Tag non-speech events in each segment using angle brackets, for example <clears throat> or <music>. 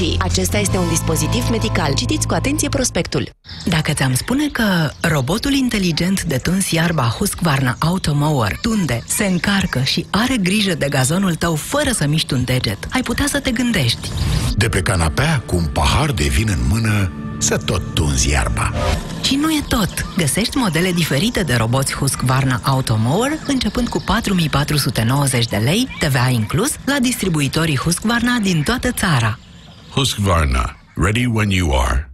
servicii. Acesta este un dispozitiv medical. Citiți cu atenție prospectul. Dacă ți-am spune că robotul inteligent de tuns iarba Husqvarna Automower tunde, se încarcă și are grijă de gazonul tău fără să miști un deget, ai putea să te gândești. De pe canapea, cu un pahar de vin în mână, să tot tunzi iarba. Și nu e tot. Găsești modele diferite de roboți Husqvarna Automower, începând cu 4490 de lei, TVA inclus, la distribuitorii Husqvarna din toată țara. Husqvarna. Ready when you are.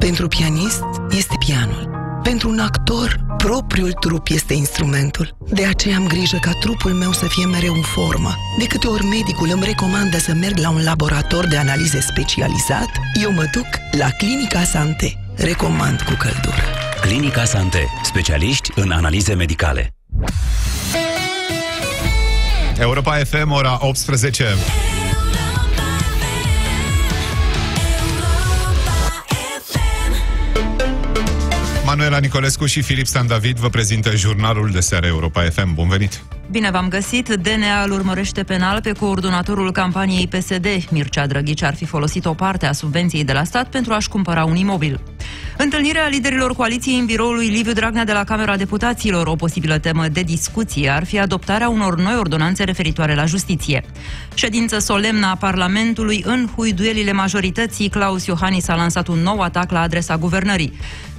Pentru pianist este pianul. Pentru un actor, propriul trup este instrumentul. De aceea am grijă ca trupul meu să fie mereu în formă. De câte ori medicul îmi recomandă să merg la un laborator de analize specializat, eu mă duc la Clinica Sante. Recomand cu căldură. Clinica Sante. Specialiști în analize medicale. Europa FM, ora 18. Manuela Nicolescu și Filip Stan David vă prezintă jurnalul de seară Europa FM. Bun venit! Bine v-am găsit. DNA îl urmărește penal pe coordonatorul campaniei PSD. Mircea Drăghici ar fi folosit o parte a subvenției de la stat pentru a-și cumpăra un imobil. Întâlnirea liderilor coaliției în biroul lui Liviu Dragnea de la Camera Deputaților, o posibilă temă de discuție, ar fi adoptarea unor noi ordonanțe referitoare la justiție. Ședință solemnă a Parlamentului în huiduelile majorității, Claus Iohannis a lansat un nou atac la adresa guvernării.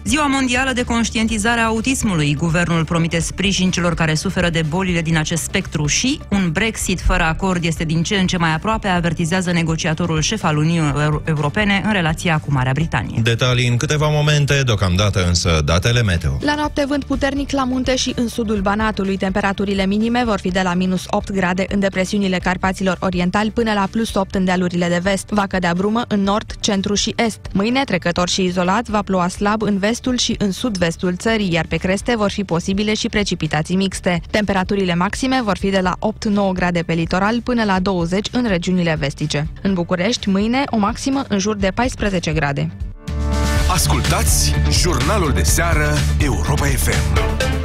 Ziua Mondială de Conștientizare a Autismului. Guvernul promite sprijin celor care suferă de bolile din acest spectru și un Brexit fără acord este din ce în ce mai aproape, avertizează negociatorul șef al Uniunii Europene în relația cu Marea Britanie. Detalii în câteva momente, deocamdată însă datele meteo. La noapte vânt puternic la munte și în sudul Banatului. Temperaturile minime vor fi de la minus 8 grade în depresiunile Carpaților Orientali până la plus 8 în dealurile de vest. Va cădea brumă în nord, centru și est. Mâine, trecător și izolat, va ploua slab în vest estul și în sud-vestul țării, iar pe creste vor fi posibile și precipitații mixte. Temperaturile maxime vor fi de la 8-9 grade pe litoral până la 20 în regiunile vestice. În București, mâine, o maximă în jur de 14 grade. Ascultați jurnalul de seară Europa FM.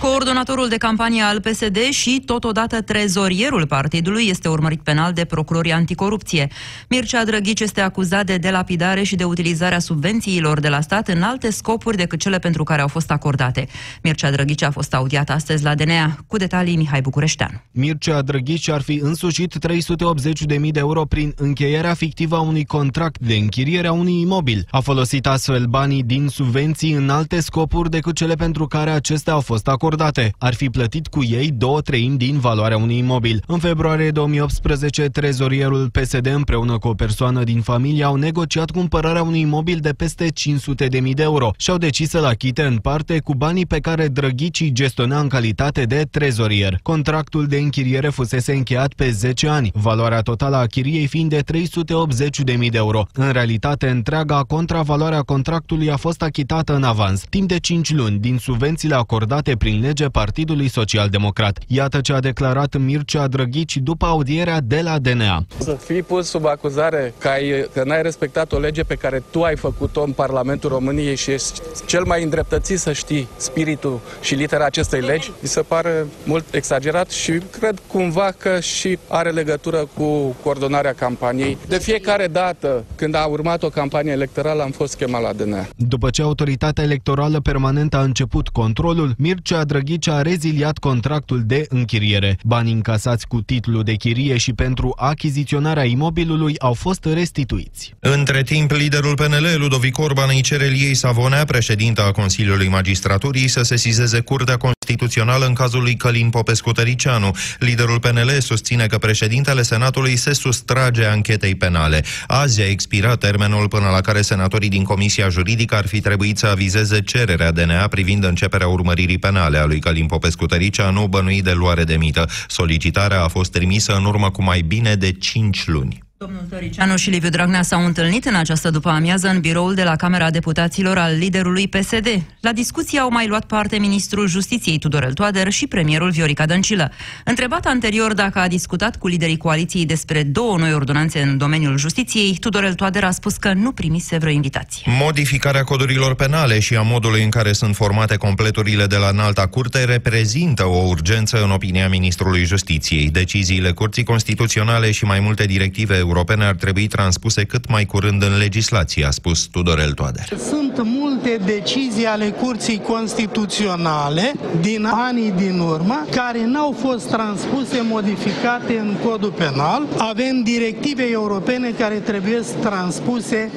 Coordonatorul de campanie al PSD și totodată trezorierul partidului este urmărit penal de procurorii anticorupție. Mircea Drăghici este acuzat de delapidare și de utilizarea subvențiilor de la stat în alte scopuri decât cele pentru care au fost acordate. Mircea Drăghici a fost audiat astăzi la DNA. Cu detalii Mihai Bucureștean. Mircea Drăghici ar fi însușit 380.000 de euro prin încheierea fictivă a unui contract de închiriere a unui imobil. A folosit astfel banii din subvenții în alte scopuri decât cele pentru care acestea au fost acordate acordate. Ar fi plătit cu ei două treimi din valoarea unui imobil. În februarie 2018, trezorierul PSD împreună cu o persoană din familie au negociat cumpărarea unui imobil de peste 500.000 de euro și au decis să-l achite în parte cu banii pe care Drăghicii gestiona în calitate de trezorier. Contractul de închiriere fusese încheiat pe 10 ani, valoarea totală a chiriei fiind de 380.000 de euro. În realitate, întreaga contravaloarea contractului a fost achitată în avans, timp de 5 luni, din subvențiile acordate prin lege Partidului Social Democrat. Iată ce a declarat Mircea Drăghici după audierea de la DNA. Să fii pus sub acuzare că, ai, că n-ai respectat o lege pe care tu ai făcut-o în Parlamentul României și ești cel mai îndreptățit să știi spiritul și litera acestei legi, mi se pare mult exagerat și cred cumva că și are legătură cu coordonarea campaniei. De fiecare dată când a urmat o campanie electorală am fost chemat la DNA. După ce autoritatea electorală permanentă a început controlul, Mircea Drăghici a reziliat contractul de închiriere. Banii încasați cu titlul de chirie și pentru achiziționarea imobilului au fost restituiți. Între timp, liderul PNL, Ludovic Orban, îi cere Liei Savonea, președinta a Consiliului Magistraturii, să sesizeze Curtea Constituțională în cazul lui Călin Popescu-Tăricianu. Liderul PNL susține că președintele Senatului se sustrage anchetei penale. Azi a expirat termenul până la care senatorii din Comisia Juridică ar fi trebuit să avizeze cererea DNA privind începerea urmăririi penale a lui Călim Popescu Tăricianu, bănuit de luare de mită. Solicitarea a fost trimisă în urmă cu mai bine de 5 luni. Domnul Tăricianu și Liviu Dragnea s-au întâlnit în această după amiază în biroul de la Camera Deputaților al liderului PSD. La discuție au mai luat parte ministrul Justiției Tudorel Toader și premierul Viorica Dăncilă. Întrebat anterior dacă a discutat cu liderii coaliției despre două noi ordonanțe în domeniul justiției, Tudorel Toader a spus că nu primise vreo invitație. Modificarea codurilor penale și a modului în care sunt formate completurile de la înalta curte reprezintă o urgență în opinia ministrului Justiției. Deciziile Curții Constituționale și mai multe directive europene ar trebui transpuse cât mai curând în legislație, a spus Tudorel Toader. Sunt multe decizii ale Curții Constituționale din anii din urmă care n-au fost transpuse, modificate în codul penal. Avem directive europene care trebuie transpuse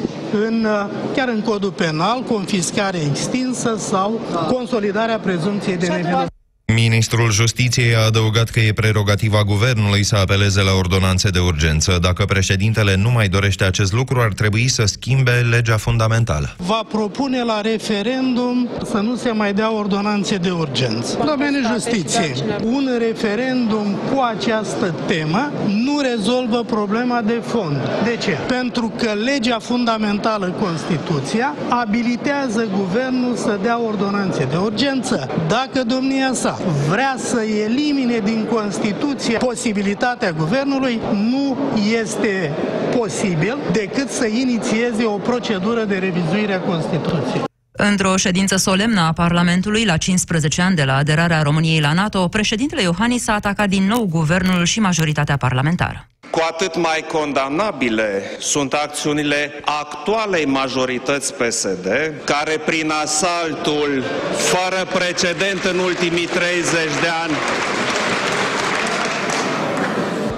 în, chiar în codul penal, confiscare extinsă sau consolidarea prezumției de nevinovăție. Ministrul Justiției a adăugat că e prerogativa guvernului să apeleze la ordonanțe de urgență. Dacă președintele nu mai dorește acest lucru, ar trebui să schimbe legea fundamentală. Va propune la referendum să nu se mai dea ordonanțe de urgență. Domeniul Justiției, un referendum cu această temă nu rezolvă problema de fond. De ce? Pentru că legea fundamentală, Constituția, abilitează guvernul să dea ordonanțe de urgență. Dacă domnia sa vrea să elimine din Constituție posibilitatea guvernului, nu este posibil decât să inițieze o procedură de revizuire a Constituției. Într-o ședință solemnă a Parlamentului la 15 ani de la aderarea României la NATO, președintele Iohannis a atacat din nou guvernul și majoritatea parlamentară. Cu atât mai condamnabile sunt acțiunile actualei majorități PSD, care prin asaltul fără precedent în ultimii 30 de ani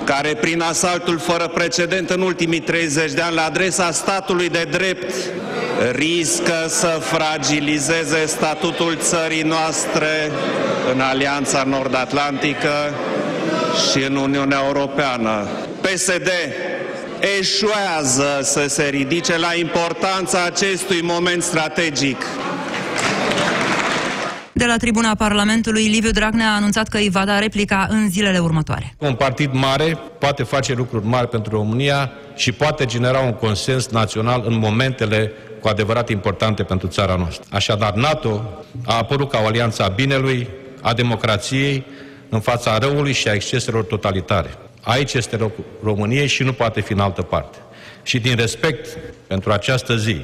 care prin asaltul fără precedent în ultimii 30 de ani la adresa statului de drept riscă să fragilizeze statutul țării noastre în Alianța Nord-Atlantică și în Uniunea Europeană. PSD eșuează să se ridice la importanța acestui moment strategic. De la tribuna Parlamentului, Liviu Dragnea a anunțat că îi va da replica în zilele următoare. Un partid mare poate face lucruri mari pentru România și poate genera un consens național în momentele cu adevărat importante pentru țara noastră. Așadar, NATO a apărut ca o alianță a binelui, a democrației, în fața răului și a exceselor totalitare. Aici este România și nu poate fi în altă parte. Și din respect pentru această zi,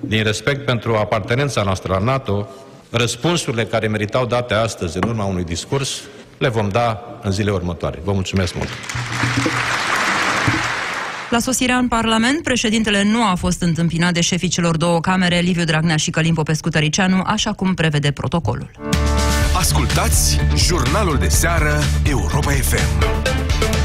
din respect pentru apartenența noastră la NATO, răspunsurile care meritau date astăzi în urma unui discurs, le vom da în zilele următoare. Vă mulțumesc mult! La sosirea în Parlament, președintele nu a fost întâmpinat de șefii celor două camere, Liviu Dragnea și Călim Popescu Tăricianu, așa cum prevede protocolul. Ascultați jurnalul de seară Europa FM.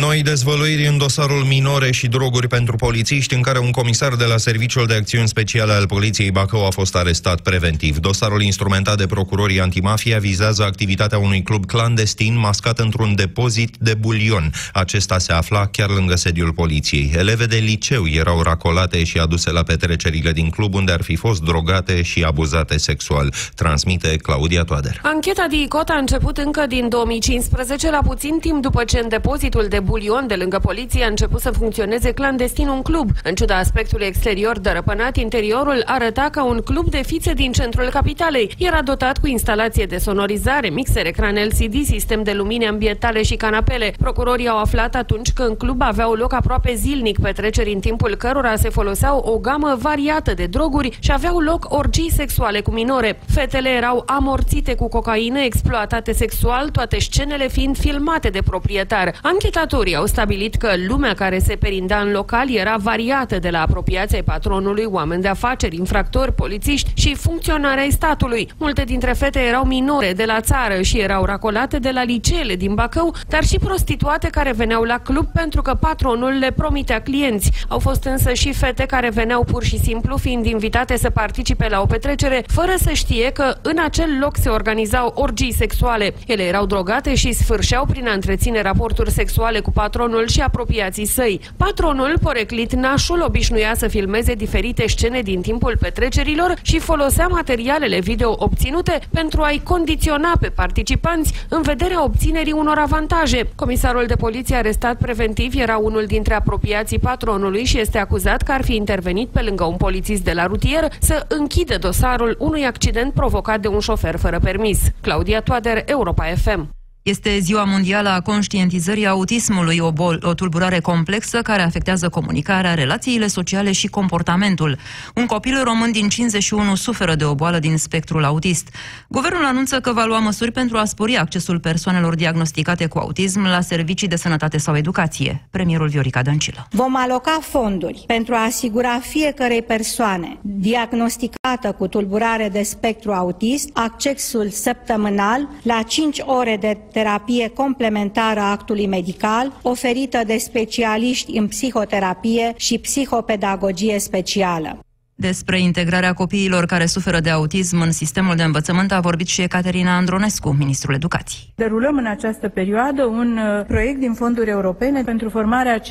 Noi dezvăluiri în dosarul minore și droguri pentru polițiști, în care un comisar de la Serviciul de Acțiuni Speciale al Poliției Bacău a fost arestat preventiv. Dosarul instrumentat de procurorii antimafia vizează activitatea unui club clandestin mascat într-un depozit de bulion. Acesta se afla chiar lângă sediul poliției. Eleve de liceu erau racolate și aduse la petrecerile din club, unde ar fi fost drogate și abuzate sexual. Transmite Claudia Toader. Ancheta DICOT a început încă din 2015, la puțin timp după ce în depozitul de bulion de lângă poliție a început să funcționeze clandestin un club. În ciuda aspectului exterior dărăpânat, interiorul arăta ca un club de fițe din centrul capitalei. Era dotat cu instalație de sonorizare, mixer, ecran LCD, sistem de lumini ambientale și canapele. Procurorii au aflat atunci că în club aveau loc aproape zilnic petreceri în timpul cărora se foloseau o gamă variată de droguri și aveau loc orgii sexuale cu minore. Fetele erau amorțite cu cocaină, exploatate sexual, toate scenele fiind filmate de proprietar. Ancheta Judecătorii au stabilit că lumea care se perinda în local era variată de la apropiația patronului, oameni de afaceri, infractori, polițiști și funcționari ai statului. Multe dintre fete erau minore de la țară și erau racolate de la liceele din Bacău, dar și prostituate care veneau la club pentru că patronul le promitea clienți. Au fost însă și fete care veneau pur și simplu fiind invitate să participe la o petrecere, fără să știe că în acel loc se organizau orgii sexuale. Ele erau drogate și sfârșeau prin a întreține raporturi sexuale cu patronul și apropiații săi. Patronul, poreclit nașul, obișnuia să filmeze diferite scene din timpul petrecerilor și folosea materialele video obținute pentru a-i condiționa pe participanți în vederea obținerii unor avantaje. Comisarul de poliție arestat preventiv era unul dintre apropiații patronului și este acuzat că ar fi intervenit pe lângă un polițist de la rutier să închide dosarul unui accident provocat de un șofer fără permis. Claudia Toader, Europa FM. Este ziua mondială a conștientizării autismului, o, bol, o tulburare complexă care afectează comunicarea, relațiile sociale și comportamentul. Un copil român din 51 suferă de o boală din spectrul autist. Guvernul anunță că va lua măsuri pentru a spori accesul persoanelor diagnosticate cu autism la servicii de sănătate sau educație. Premierul Viorica Dăncilă. Vom aloca fonduri pentru a asigura fiecarei persoane diagnosticată cu tulburare de spectru autist accesul săptămânal la 5 ore de terapie complementară a actului medical, oferită de specialiști în psihoterapie și psihopedagogie specială. Despre integrarea copiilor care suferă de autism în sistemul de învățământ a vorbit și Ecaterina Andronescu, ministrul educației. Derulăm în această perioadă un uh, proiect din fonduri europene pentru formarea 55.000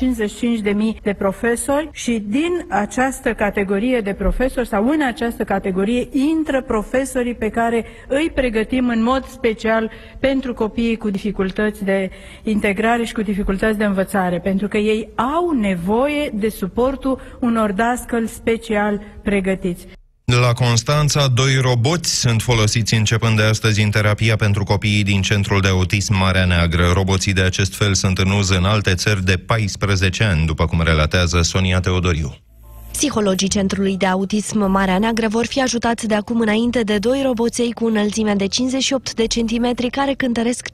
de profesori și din această categorie de profesori sau în această categorie intră profesorii pe care îi pregătim în mod special pentru copiii cu dificultăți de integrare și cu dificultăți de învățare, pentru că ei au nevoie de suportul unor dascăl special pregătiți. La Constanța, doi roboți sunt folosiți începând de astăzi în terapia pentru copiii din Centrul de Autism Marea Neagră. Roboții de acest fel sunt în uz în alte țări de 14 ani, după cum relatează Sonia Teodoriu. Psihologii Centrului de Autism Marea Neagră vor fi ajutați de acum înainte de doi roboței cu înălțimea de 58 de centimetri care cântăresc 5,5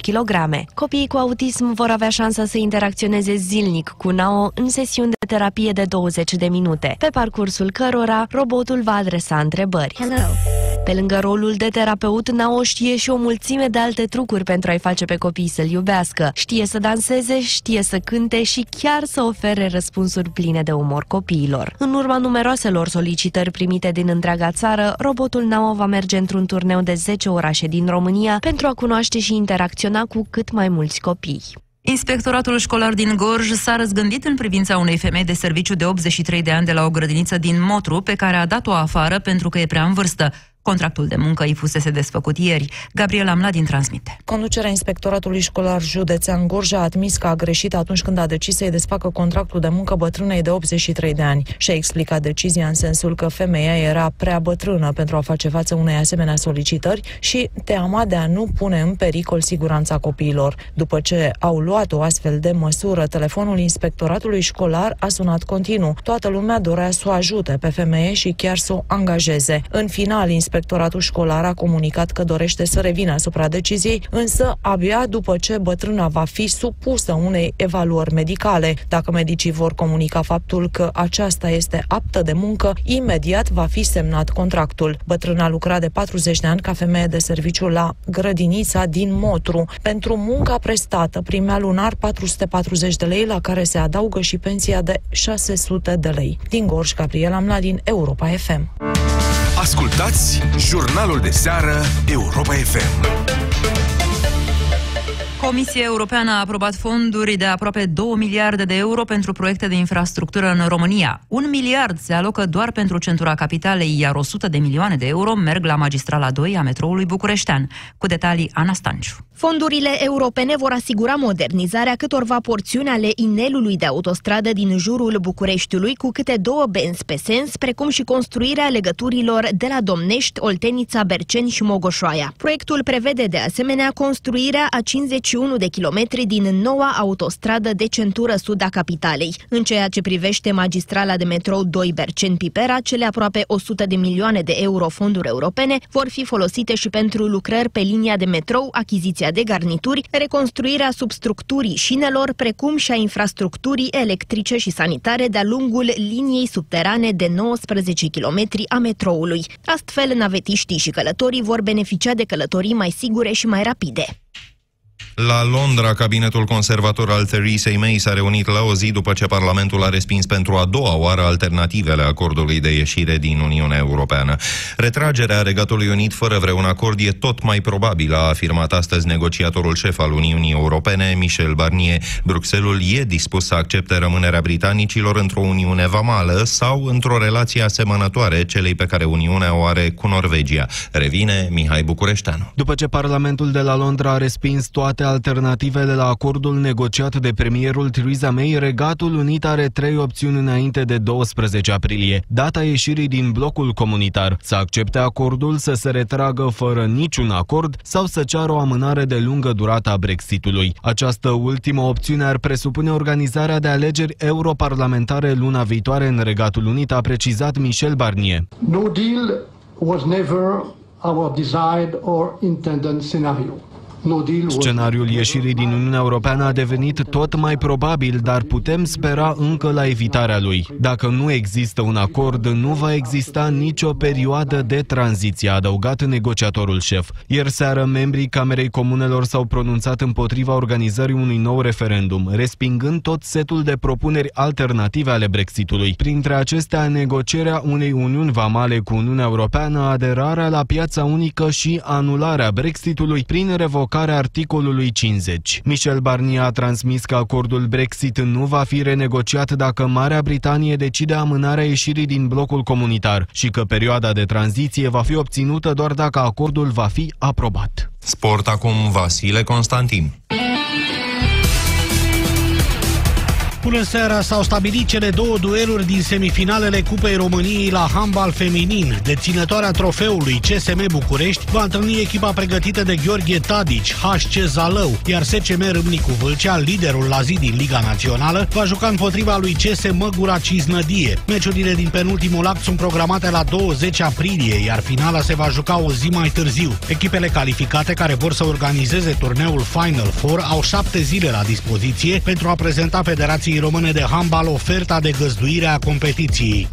kg. Copiii cu autism vor avea șansa să interacționeze zilnic cu NAO în sesiuni de terapie de 20 de minute, pe parcursul cărora robotul va adresa întrebări. Hello. Pe lângă rolul de terapeut, Naoș știe și o mulțime de alte trucuri pentru a-i face pe copii să-l iubească. Știe să danseze, știe să cânte și chiar să ofere răspunsuri pline de umor copiilor. În urma numeroaselor solicitări primite din întreaga țară, robotul Naoș va merge într-un turneu de 10 orașe din România pentru a cunoaște și interacționa cu cât mai mulți copii. Inspectoratul școlar din Gorj s-a răzgândit în privința unei femei de serviciu de 83 de ani de la o grădiniță din Motru, pe care a dat-o afară pentru că e prea în vârstă. Contractul de muncă îi fusese desfăcut ieri. Gabriela Mladin transmite. Conducerea Inspectoratului Școlar Județean Gorj a admis că a greșit atunci când a decis să-i desfacă contractul de muncă bătrânei de 83 de ani și a explicat decizia în sensul că femeia era prea bătrână pentru a face față unei asemenea solicitări și teama de a nu pune în pericol siguranța copiilor. După ce au luat o astfel de măsură, telefonul Inspectoratului Școlar a sunat continuu. Toată lumea dorea să o ajute pe femeie și chiar să o angajeze. În final, Inspectoratul școlar a comunicat că dorește să revină asupra deciziei, însă abia după ce bătrâna va fi supusă unei evaluări medicale. Dacă medicii vor comunica faptul că aceasta este aptă de muncă, imediat va fi semnat contractul. Bătrâna lucra de 40 de ani ca femeie de serviciu la grădinița din Motru. Pentru munca prestată primea lunar 440 de lei, la care se adaugă și pensia de 600 de lei. Din Gorj, Gabriela Mladin, Europa FM. Ascultați jurnalul de seară Europa FM. Comisia Europeană a aprobat fonduri de aproape 2 miliarde de euro pentru proiecte de infrastructură în România. Un miliard se alocă doar pentru centura capitalei, iar 100 de milioane de euro merg la magistrala 2 a metroului bucureștean. Cu detalii, Ana Stanciu. Fondurile europene vor asigura modernizarea câtorva porțiuni ale inelului de autostradă din jurul Bucureștiului cu câte două benzi pe sens, precum și construirea legăturilor de la Domnești, Oltenița, Berceni și Mogoșoaia. Proiectul prevede de asemenea construirea a 51 de kilometri din noua autostradă de centură sud a capitalei. În ceea ce privește magistrala de metrou 2 Berceni-Pipera, cele aproape 100 de milioane de euro fonduri europene vor fi folosite și pentru lucrări pe linia de metrou, achiziția producția de garnituri, reconstruirea substructurii șinelor, precum și a infrastructurii electrice și sanitare de-a lungul liniei subterane de 19 km a metroului. Astfel, navetiștii și călătorii vor beneficia de călătorii mai sigure și mai rapide. La Londra, cabinetul conservator al Theresa May s-a reunit la o zi după ce Parlamentul a respins pentru a doua oară alternativele acordului de ieșire din Uniunea Europeană. Retragerea Regatului Unit fără vreun acord e tot mai probabil, a afirmat astăzi negociatorul șef al Uniunii Europene, Michel Barnier. Bruxelles e dispus să accepte rămânerea britanicilor într-o Uniune vamală sau într-o relație asemănătoare celei pe care Uniunea o are cu Norvegia. Revine Mihai Bucureșteanu. După ce Parlamentul de la Londra a respins toate alternativele la acordul negociat de premierul Theresa May, Regatul Unit are trei opțiuni înainte de 12 aprilie. Data ieșirii din blocul comunitar, să accepte acordul, să se retragă fără niciun acord sau să ceară o amânare de lungă durată a Brexitului. Această ultimă opțiune ar presupune organizarea de alegeri europarlamentare luna viitoare în Regatul Unit, a precizat Michel Barnier. No deal was never our desired or intended scenario. Scenariul ieșirii din Uniunea Europeană a devenit tot mai probabil, dar putem spera încă la evitarea lui. Dacă nu există un acord, nu va exista nicio perioadă de tranziție, a adăugat negociatorul șef. Ieri seară, membrii Camerei Comunelor s-au pronunțat împotriva organizării unui nou referendum, respingând tot setul de propuneri alternative ale Brexitului. Printre acestea, negocierea unei uniuni vamale cu Uniunea Europeană, aderarea la piața unică și anularea Brexitului prin revocarea revocarea articolului 50. Michel Barnier a transmis că acordul Brexit nu va fi renegociat dacă Marea Britanie decide amânarea ieșirii din blocul comunitar și că perioada de tranziție va fi obținută doar dacă acordul va fi aprobat. Sport acum Vasile Constantin. Bună seara, s-au stabilit cele două dueluri din semifinalele Cupei României la handbal feminin. Deținătoarea trofeului CSM București va întâlni echipa pregătită de Gheorghe Tadici, HC Zalău, iar SCM Râmnicu Vâlcea, liderul la zi din Liga Națională, va juca împotriva lui CS Măgura Ciznădie. Meciurile din penultimul act sunt programate la 20 aprilie, iar finala se va juca o zi mai târziu. Echipele calificate care vor să organizeze turneul Final Four au șapte zile la dispoziție pentru a prezenta Federației Române de Handbal oferta de găzduire a competiției.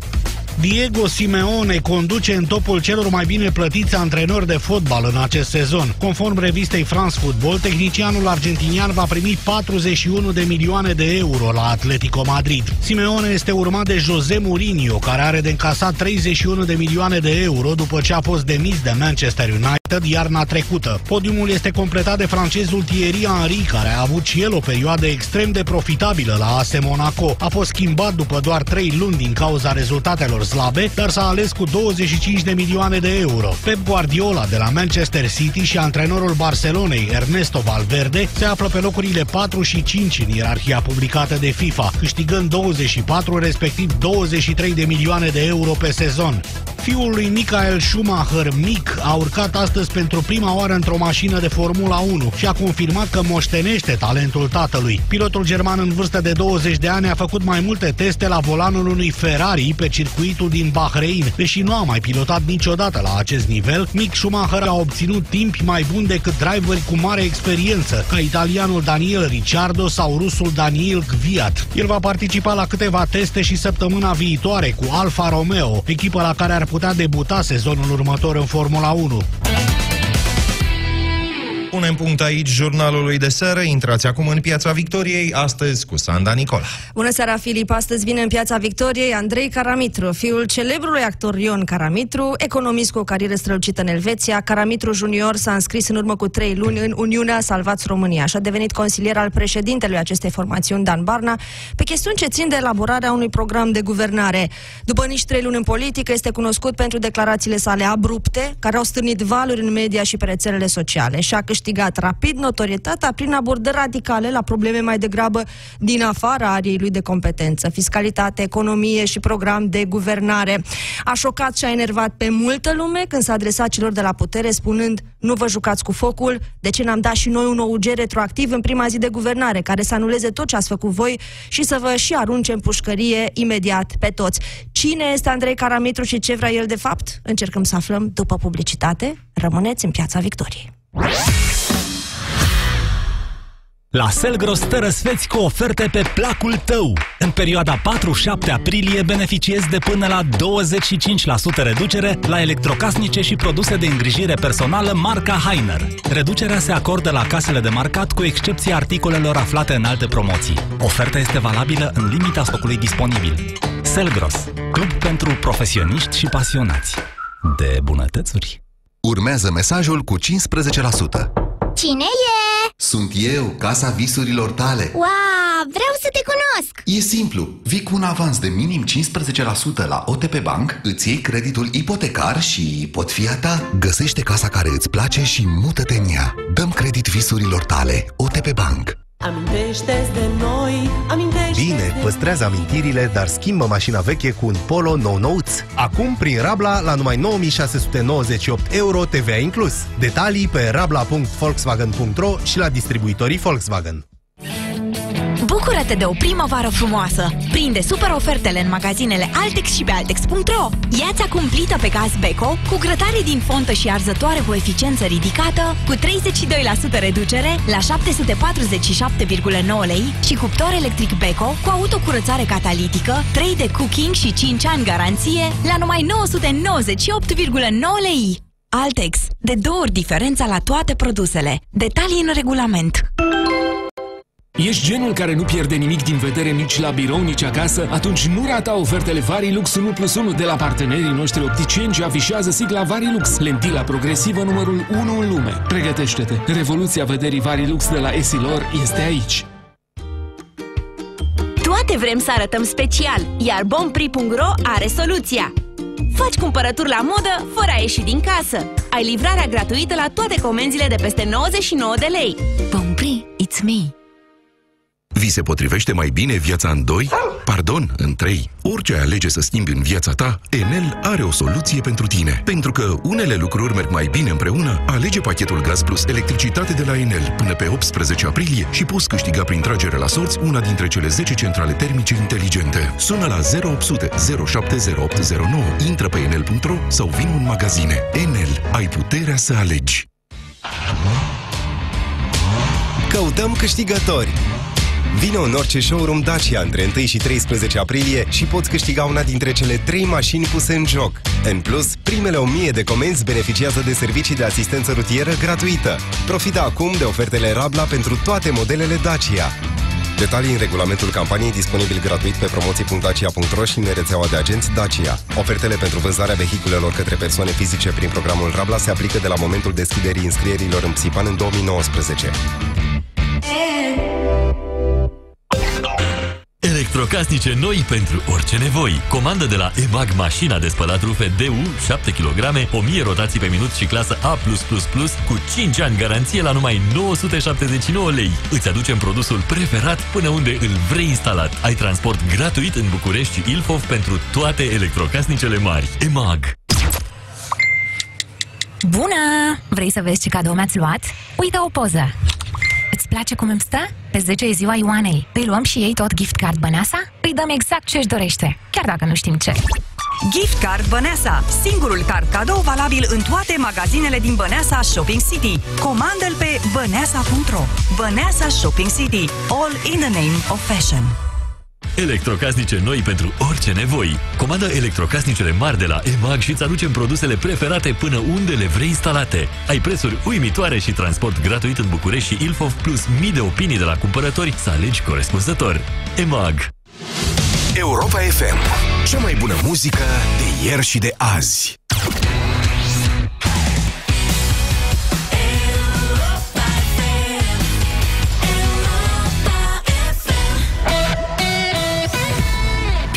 Diego Simeone conduce în topul celor mai bine plătiți antrenori de fotbal în acest sezon. Conform revistei France Football, tehnicianul argentinian va primi 41 de milioane de euro la Atletico Madrid. Simeone este urmat de José Mourinho, care are de încasat 31 de milioane de euro după ce a fost demis de Manchester United iarna trecută. Podiumul este completat de francezul Thierry Henry, care a avut și el o perioadă extrem de profitabilă la AS Monaco. A fost schimbat după doar 3 luni din cauza rezultatelor slabe, dar s-a ales cu 25 de milioane de euro. Pep Guardiola de la Manchester City și antrenorul Barcelonei, Ernesto Valverde, se află pe locurile 4 și 5 în ierarhia publicată de FIFA, câștigând 24, respectiv 23 de milioane de euro pe sezon. Fiul lui Michael Schumacher, Mick, a urcat astăzi pentru prima oară într-o mașină de Formula 1 și a confirmat că moștenește talentul tatălui. Pilotul german în vârstă de 20 de ani a făcut mai multe teste la volanul unui Ferrari pe circuitul din Bahrein. Deși nu a mai pilotat niciodată la acest nivel, Mick Schumacher a obținut timpi mai buni decât driveri cu mare experiență, ca italianul Daniel Ricciardo sau rusul Daniel Gviat. El va participa la câteva teste și săptămâna viitoare cu Alfa Romeo, echipă la care ar putea debuta sezonul următor în Formula 1. Punem punct aici jurnalului de seară. Intrați acum în Piața Victoriei, astăzi cu Sanda Nicola. Bună seara, Filip! Astăzi vine în Piața Victoriei Andrei Caramitru, fiul celebrului actor Ion Caramitru, economist cu o carieră strălucită în Elveția. Caramitru Junior s-a înscris în urmă cu trei luni în Uniunea Salvați România și a devenit consilier al președintelui acestei formațiuni, Dan Barna, pe chestiuni ce țin de elaborarea unui program de guvernare. După nici trei luni în politică, este cunoscut pentru declarațiile sale abrupte, care au stârnit valuri în media și pe rețelele sociale și a câștigat rapid notorietatea prin abordări radicale la probleme mai degrabă din afara ariei lui de competență, fiscalitate, economie și program de guvernare. A șocat și a enervat pe multă lume când s-a adresat celor de la putere spunând nu vă jucați cu focul, de ce n-am dat și noi un OUG retroactiv în prima zi de guvernare, care să anuleze tot ce ați făcut voi și să vă și arunce în pușcărie imediat pe toți. Cine este Andrei Caramitru și ce vrea el de fapt? Încercăm să aflăm după publicitate. Rămâneți în Piața Victoriei. La Selgros te răsfeți cu oferte pe placul tău. În perioada 4-7 aprilie beneficiezi de până la 25% reducere la electrocasnice și produse de îngrijire personală marca Heiner. Reducerea se acordă la casele de marcat cu excepția articolelor aflate în alte promoții. Oferta este valabilă în limita stocului disponibil. Selgros, club pentru profesioniști și pasionați de bunătățuri. Urmează mesajul cu 15%. Cine e? Sunt eu, casa visurilor tale. Wow, vreau să te cunosc! E simplu. Vii cu un avans de minim 15% la OTP Bank, îți iei creditul ipotecar și pot fi a ta. Găsește casa care îți place și mută-te în ea. Dăm credit visurilor tale. OTP Bank. Amintește de noi, amintește Bine, păstrează amintirile, dar schimbă mașina veche cu un Polo nou nouț. Acum prin Rabla la numai 9698 euro TVA inclus. Detalii pe rabla.volkswagen.ro și la distribuitorii Volkswagen. Bucură-te de o primăvară frumoasă! Prinde super ofertele în magazinele Altex și pe Altex.ro Ia-ți acum plită pe gaz Beko cu grătare din fontă și arzătoare cu eficiență ridicată cu 32% reducere la 747,9 lei și cuptor electric Beko cu autocurățare catalitică, 3 de cooking și 5 ani garanție la numai 998,9 lei. Altex. De două ori diferența la toate produsele. Detalii în regulament. Ești genul care nu pierde nimic din vedere nici la birou, nici acasă? Atunci nu rata ofertele Varilux 1 plus 1 de la partenerii noștri opticieni ce afișează sigla Varilux, lentila progresivă numărul 1 în lume. Pregătește-te! Revoluția vederii Varilux de la Esilor este aici. Toate vrem să arătăm special, iar bompri.ro are soluția. Faci cumpărături la modă fără a ieși din casă. Ai livrarea gratuită la toate comenzile de peste 99 de lei. Bompri, it's me. Vi se potrivește mai bine viața în doi? Pardon, în trei. Orice ai alege să schimbi în viața ta, Enel are o soluție pentru tine. Pentru că unele lucruri merg mai bine împreună, alege pachetul Gaz Plus Electricitate de la Enel până pe 18 aprilie și poți câștiga prin tragere la sorți una dintre cele 10 centrale termice inteligente. Sună la 0800 070809, intră pe enel.ro sau vin în magazine. Enel, ai puterea să alegi. Căutăm câștigători! Vino în orice showroom Dacia între 1 și 13 aprilie și poți câștiga una dintre cele 3 mașini puse în joc. În plus, primele 1000 de comenzi beneficiază de servicii de asistență rutieră gratuită. Profită acum de ofertele Rabla pentru toate modelele Dacia. Detalii în regulamentul campaniei disponibil gratuit pe promoții.dacia.ro și în rețeaua de agenți Dacia. Ofertele pentru vânzarea vehiculelor către persoane fizice prin programul Rabla se aplică de la momentul deschiderii înscrierilor în Psipan în 2019. Electrocasnice noi pentru orice nevoi. Comandă de la EMAG mașina de spălat rufe DU 7 kg, 1000 rotații pe minut și clasă A+++, cu 5 ani garanție la numai 979 lei. Îți aducem produsul preferat până unde îl vrei instalat. Ai transport gratuit în București și Ilfov pentru toate electrocasnicele mari. EMAG. Bună! Vrei să vezi ce cadou mi-ați luat? Uite o poză! Îți place cum îmi stă? Pe 10 e ziua Ioanei. Îi luăm și ei tot gift card Băneasa? Îi dăm exact ce își dorește, chiar dacă nu știm ce. Gift Card Băneasa, singurul card cadou valabil în toate magazinele din Băneasa Shopping City. Comandă-l pe băneasa.ro Băneasa Shopping City. All in the name of fashion. Electrocasnice noi pentru orice nevoi. Comandă electrocasnicele mari de la EMAG și îți aducem produsele preferate până unde le vrei instalate. Ai prețuri uimitoare și transport gratuit în București și Ilfov plus mii de opinii de la cumpărători să alegi corespunzător. EMAG Europa FM. Cea mai bună muzică de ieri și de azi.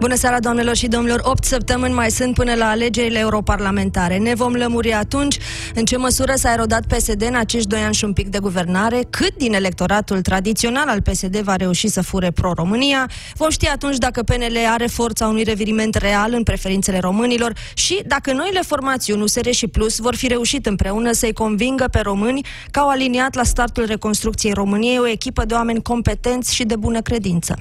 Bună seara, doamnelor și domnilor! 8 săptămâni mai sunt până la alegerile europarlamentare. Ne vom lămuri atunci în ce măsură s-a erodat PSD în acești doi ani și un pic de guvernare, cât din electoratul tradițional al PSD va reuși să fure pro-România. Vom ști atunci dacă PNL are forța unui reviriment real în preferințele românilor și dacă noile formațiuni USR și Plus vor fi reușit împreună să-i convingă pe români că au aliniat la startul reconstrucției României o echipă de oameni competenți și de bună credință.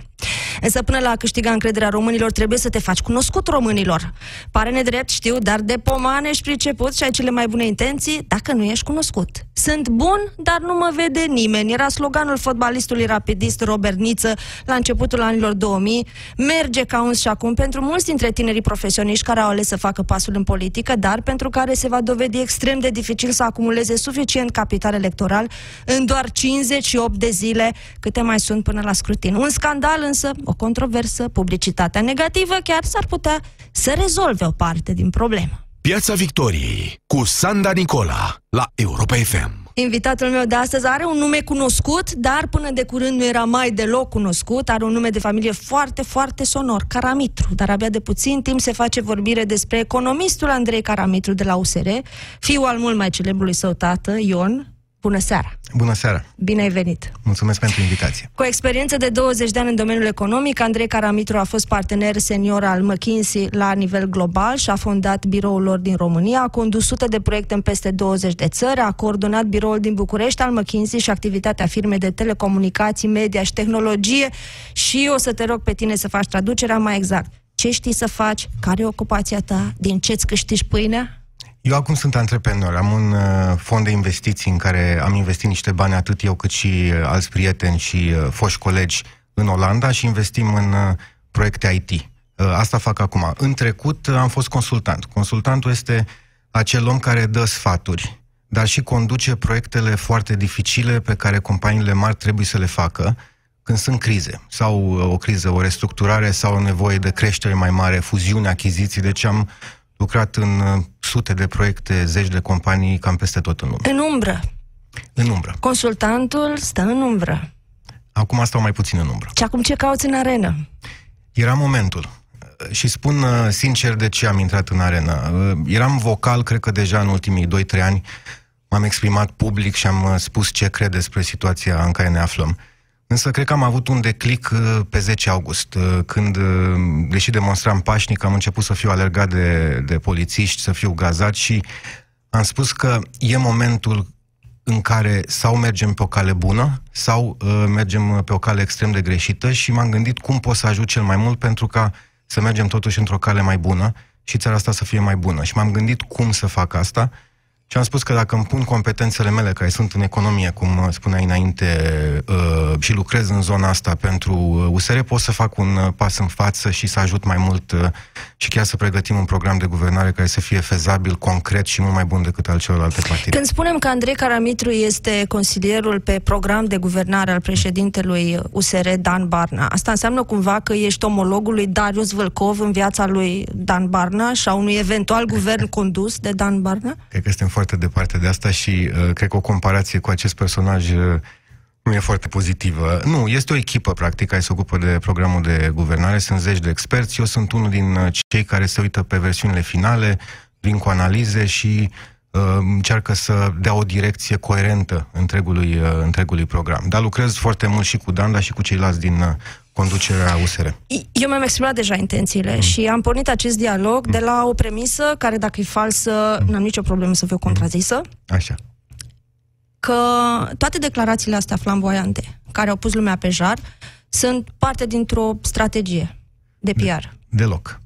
Însă până la a câștiga încrederea românilor trebuie să te faci cunoscut românilor. Pare nedrept, știu, dar de pomane ești priceput și ai cele mai bune intenții dacă nu ești cunoscut. Sunt bun, dar nu mă vede nimeni. Era sloganul fotbalistului rapidist Robert Niță la începutul anilor 2000. Merge ca uns și acum pentru mulți dintre tinerii profesioniști care au ales să facă pasul în politică, dar pentru care se va dovedi extrem de dificil să acumuleze suficient capital electoral în doar 58 de zile, câte mai sunt până la scrutin. Un scandal însă, o controversă, publicitatea negativă chiar s-ar putea să rezolve o parte din problemă. Piața Victoriei cu Sanda Nicola la Europa FM. Invitatul meu de astăzi are un nume cunoscut, dar până de curând nu era mai deloc cunoscut. Are un nume de familie foarte, foarte sonor, Caramitru. Dar abia de puțin timp se face vorbire despre economistul Andrei Caramitru de la USR, fiul al mult mai celebrului său tată, Ion, Bună seara! Bună seara! Bine ai venit! Mulțumesc pentru invitație! Cu experiență de 20 de ani în domeniul economic, Andrei Caramitru a fost partener senior al McKinsey la nivel global și a fondat biroul lor din România, a condus sute de proiecte în peste 20 de țări, a coordonat biroul din București al McKinsey și activitatea firmei de telecomunicații, media și tehnologie și o să te rog pe tine să faci traducerea mai exact. Ce știi să faci? Care e ocupația ta? Din ce-ți câștigi pâinea? Eu acum sunt antreprenor, am un uh, fond de investiții în care am investit niște bani atât eu cât și uh, alți prieteni și uh, foști colegi în Olanda și investim în uh, proiecte IT. Uh, asta fac acum. În trecut uh, am fost consultant. Consultantul este acel om care dă sfaturi, dar și conduce proiectele foarte dificile pe care companiile mari trebuie să le facă când sunt crize, sau uh, o criză, o restructurare, sau o nevoie de creștere mai mare, fuziune, achiziții. Deci am lucrat în uh, sute de proiecte, zeci de companii, cam peste tot în lume. În umbră. În umbră. Consultantul stă în umbră. Acum stau mai puțin în umbră. Și acum ce cauți în arenă? Era momentul. Și spun uh, sincer de ce am intrat în arenă. Uh, Eram vocal, cred că deja în ultimii 2-3 ani m-am exprimat public și am uh, spus ce cred despre situația în care ne aflăm. Însă cred că am avut un declic uh, pe 10 august, uh, când, uh, deși demonstram pașnic, am început să fiu alergat de, de polițiști, să fiu gazat și am spus că e momentul în care sau mergem pe o cale bună sau uh, mergem pe o cale extrem de greșită și m-am gândit cum pot să ajut cel mai mult pentru ca să mergem totuși într-o cale mai bună și țara asta să fie mai bună. Și m-am gândit cum să fac asta și am spus că dacă îmi pun competențele mele, care sunt în economie, cum uh, spuneai înainte, uh, și lucrez în zona asta pentru uh, USR, pot să fac un uh, pas în față și să ajut mai mult uh, și chiar să pregătim un program de guvernare care să fie fezabil, concret și mult mai bun decât al celorlalte partide. Când spunem că Andrei Caramitru este consilierul pe program de guvernare al președintelui USR Dan Barna, asta înseamnă cumva că ești omologul lui Darius Vâlcov în viața lui Dan Barna și a unui eventual guvern condus de Dan Barna? Cred că suntem foarte departe de asta și uh, cred că o comparație cu acest personaj uh, nu e foarte pozitivă. Nu, este o echipă, practic, care se ocupă de programul de guvernare, sunt zeci de experți, eu sunt unul din uh, cei care se uită pe versiunile finale, vin cu analize și uh, încearcă să dea o direcție coerentă întregului, uh, întregului program. Dar lucrez foarte mult și cu Dan, dar și cu ceilalți din uh, conducerea USR. Eu mi-am exprimat deja intențiile mm. și am pornit acest dialog mm. de la o premisă care, dacă e falsă, mm. n-am nicio problemă să fiu contrazisă. Așa. Că toate declarațiile astea flamboiante, care au pus lumea pe jar, sunt parte dintr-o strategie de PR. Deloc.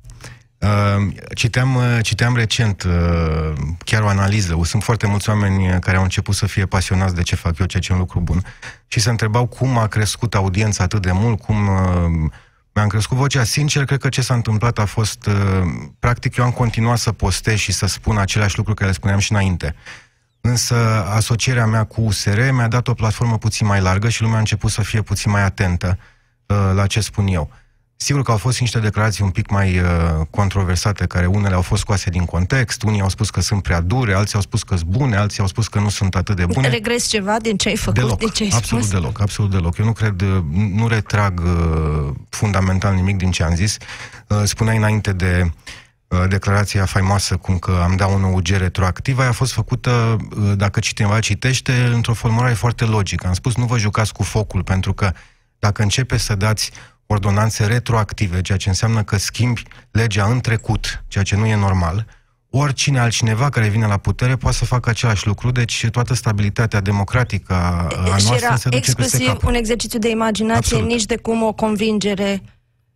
Uh, citeam, uh, citeam recent uh, chiar o analiză. Sunt foarte mulți oameni care au început să fie pasionați de ce fac eu, ceea ce e un lucru bun. Și se întrebau cum a crescut audiența atât de mult, cum uh, mi-am crescut vocea. Sincer, cred că ce s-a întâmplat a fost... Uh, practic, eu am continuat să postez și să spun aceleași lucruri care le spuneam și înainte. Însă asocierea mea cu USR mi-a dat o platformă puțin mai largă și lumea a început să fie puțin mai atentă uh, la ce spun eu. Sigur că au fost niște declarații un pic mai uh, controversate, care unele au fost scoase din context, unii au spus că sunt prea dure, alții au spus că sunt bune, alții au spus că nu sunt atât de bune. Regres ceva din ce ai făcut, Deloc, din ce ai absolut spus? deloc, absolut deloc. Eu nu cred, uh, nu retrag uh, fundamental nimic din ce am zis. Uh, spuneai înainte de uh, declarația faimoasă cum că am dat un OUG retroactiv, aia a fost făcută, uh, dacă cineva citește, într-o formulare foarte logică. Am spus, nu vă jucați cu focul, pentru că dacă începe să dați ordonanțe retroactive, ceea ce înseamnă că schimbi legea în trecut, ceea ce nu e normal, oricine altcineva care vine la putere poate să facă același lucru, deci toată stabilitatea democratică a, a și noastră era se duce peste exclusiv cap. un exercițiu de imaginație, Absolut. nici de cum o convingere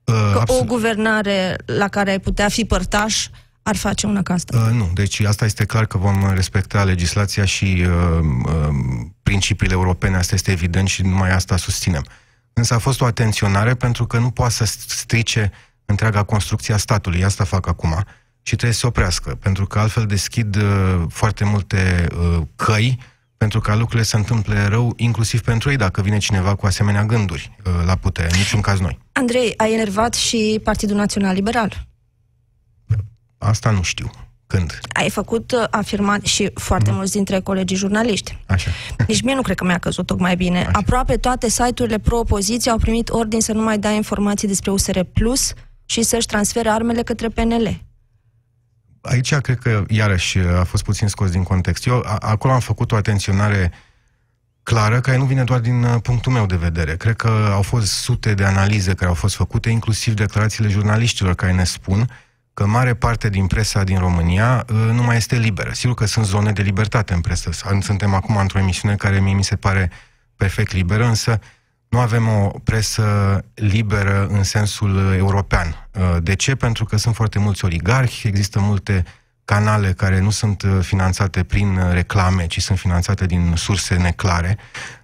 Uh, că o absolut. guvernare la care ai putea fi părtaș ar face una ca asta. Uh, nu, deci asta este clar că vom respecta legislația și uh, uh, principiile europene, asta este evident și numai asta susținem. Însă a fost o atenționare pentru că nu poate să strice întreaga construcție a statului, asta fac acum și trebuie să se oprească, pentru că altfel deschid uh, foarte multe uh, căi pentru ca lucrurile să se întâmple rău, inclusiv pentru ei, dacă vine cineva cu asemenea gânduri uh, la putere, în niciun caz noi. Andrei, ai enervat și Partidul Național Liberal. Asta nu știu. Când? Ai făcut uh, afirmat și foarte Mhm. mulți dintre colegii jurnaliști. Așa. Nici mie nu cred că mi-a căzut tocmai bine. Aproape toate site-urile pro-opoziție au primit ordin să nu mai dea informații despre USR Plus și să-și transfere armele către PNL. Aici cred că, iarăși, a fost puțin scos din context. Eu a, acolo am făcut o atenționare clară, care nu vine doar din uh, punctul meu de vedere. Cred că au fost sute de analize care au fost făcute, inclusiv declarațiile jurnaliștilor care ne spun că mare parte din presa din România uh, nu mai este liberă. Sigur că sunt zone de libertate în presă. Suntem acum într-o emisiune care mie mi se pare perfect liberă, însă nu avem o presă liberă în sensul uh, european. Uh, De ce? Pentru că sunt foarte mulți oligarhi, există multe canale care nu sunt uh, finanțate prin uh, reclame, ci sunt finanțate din surse neclare, uh,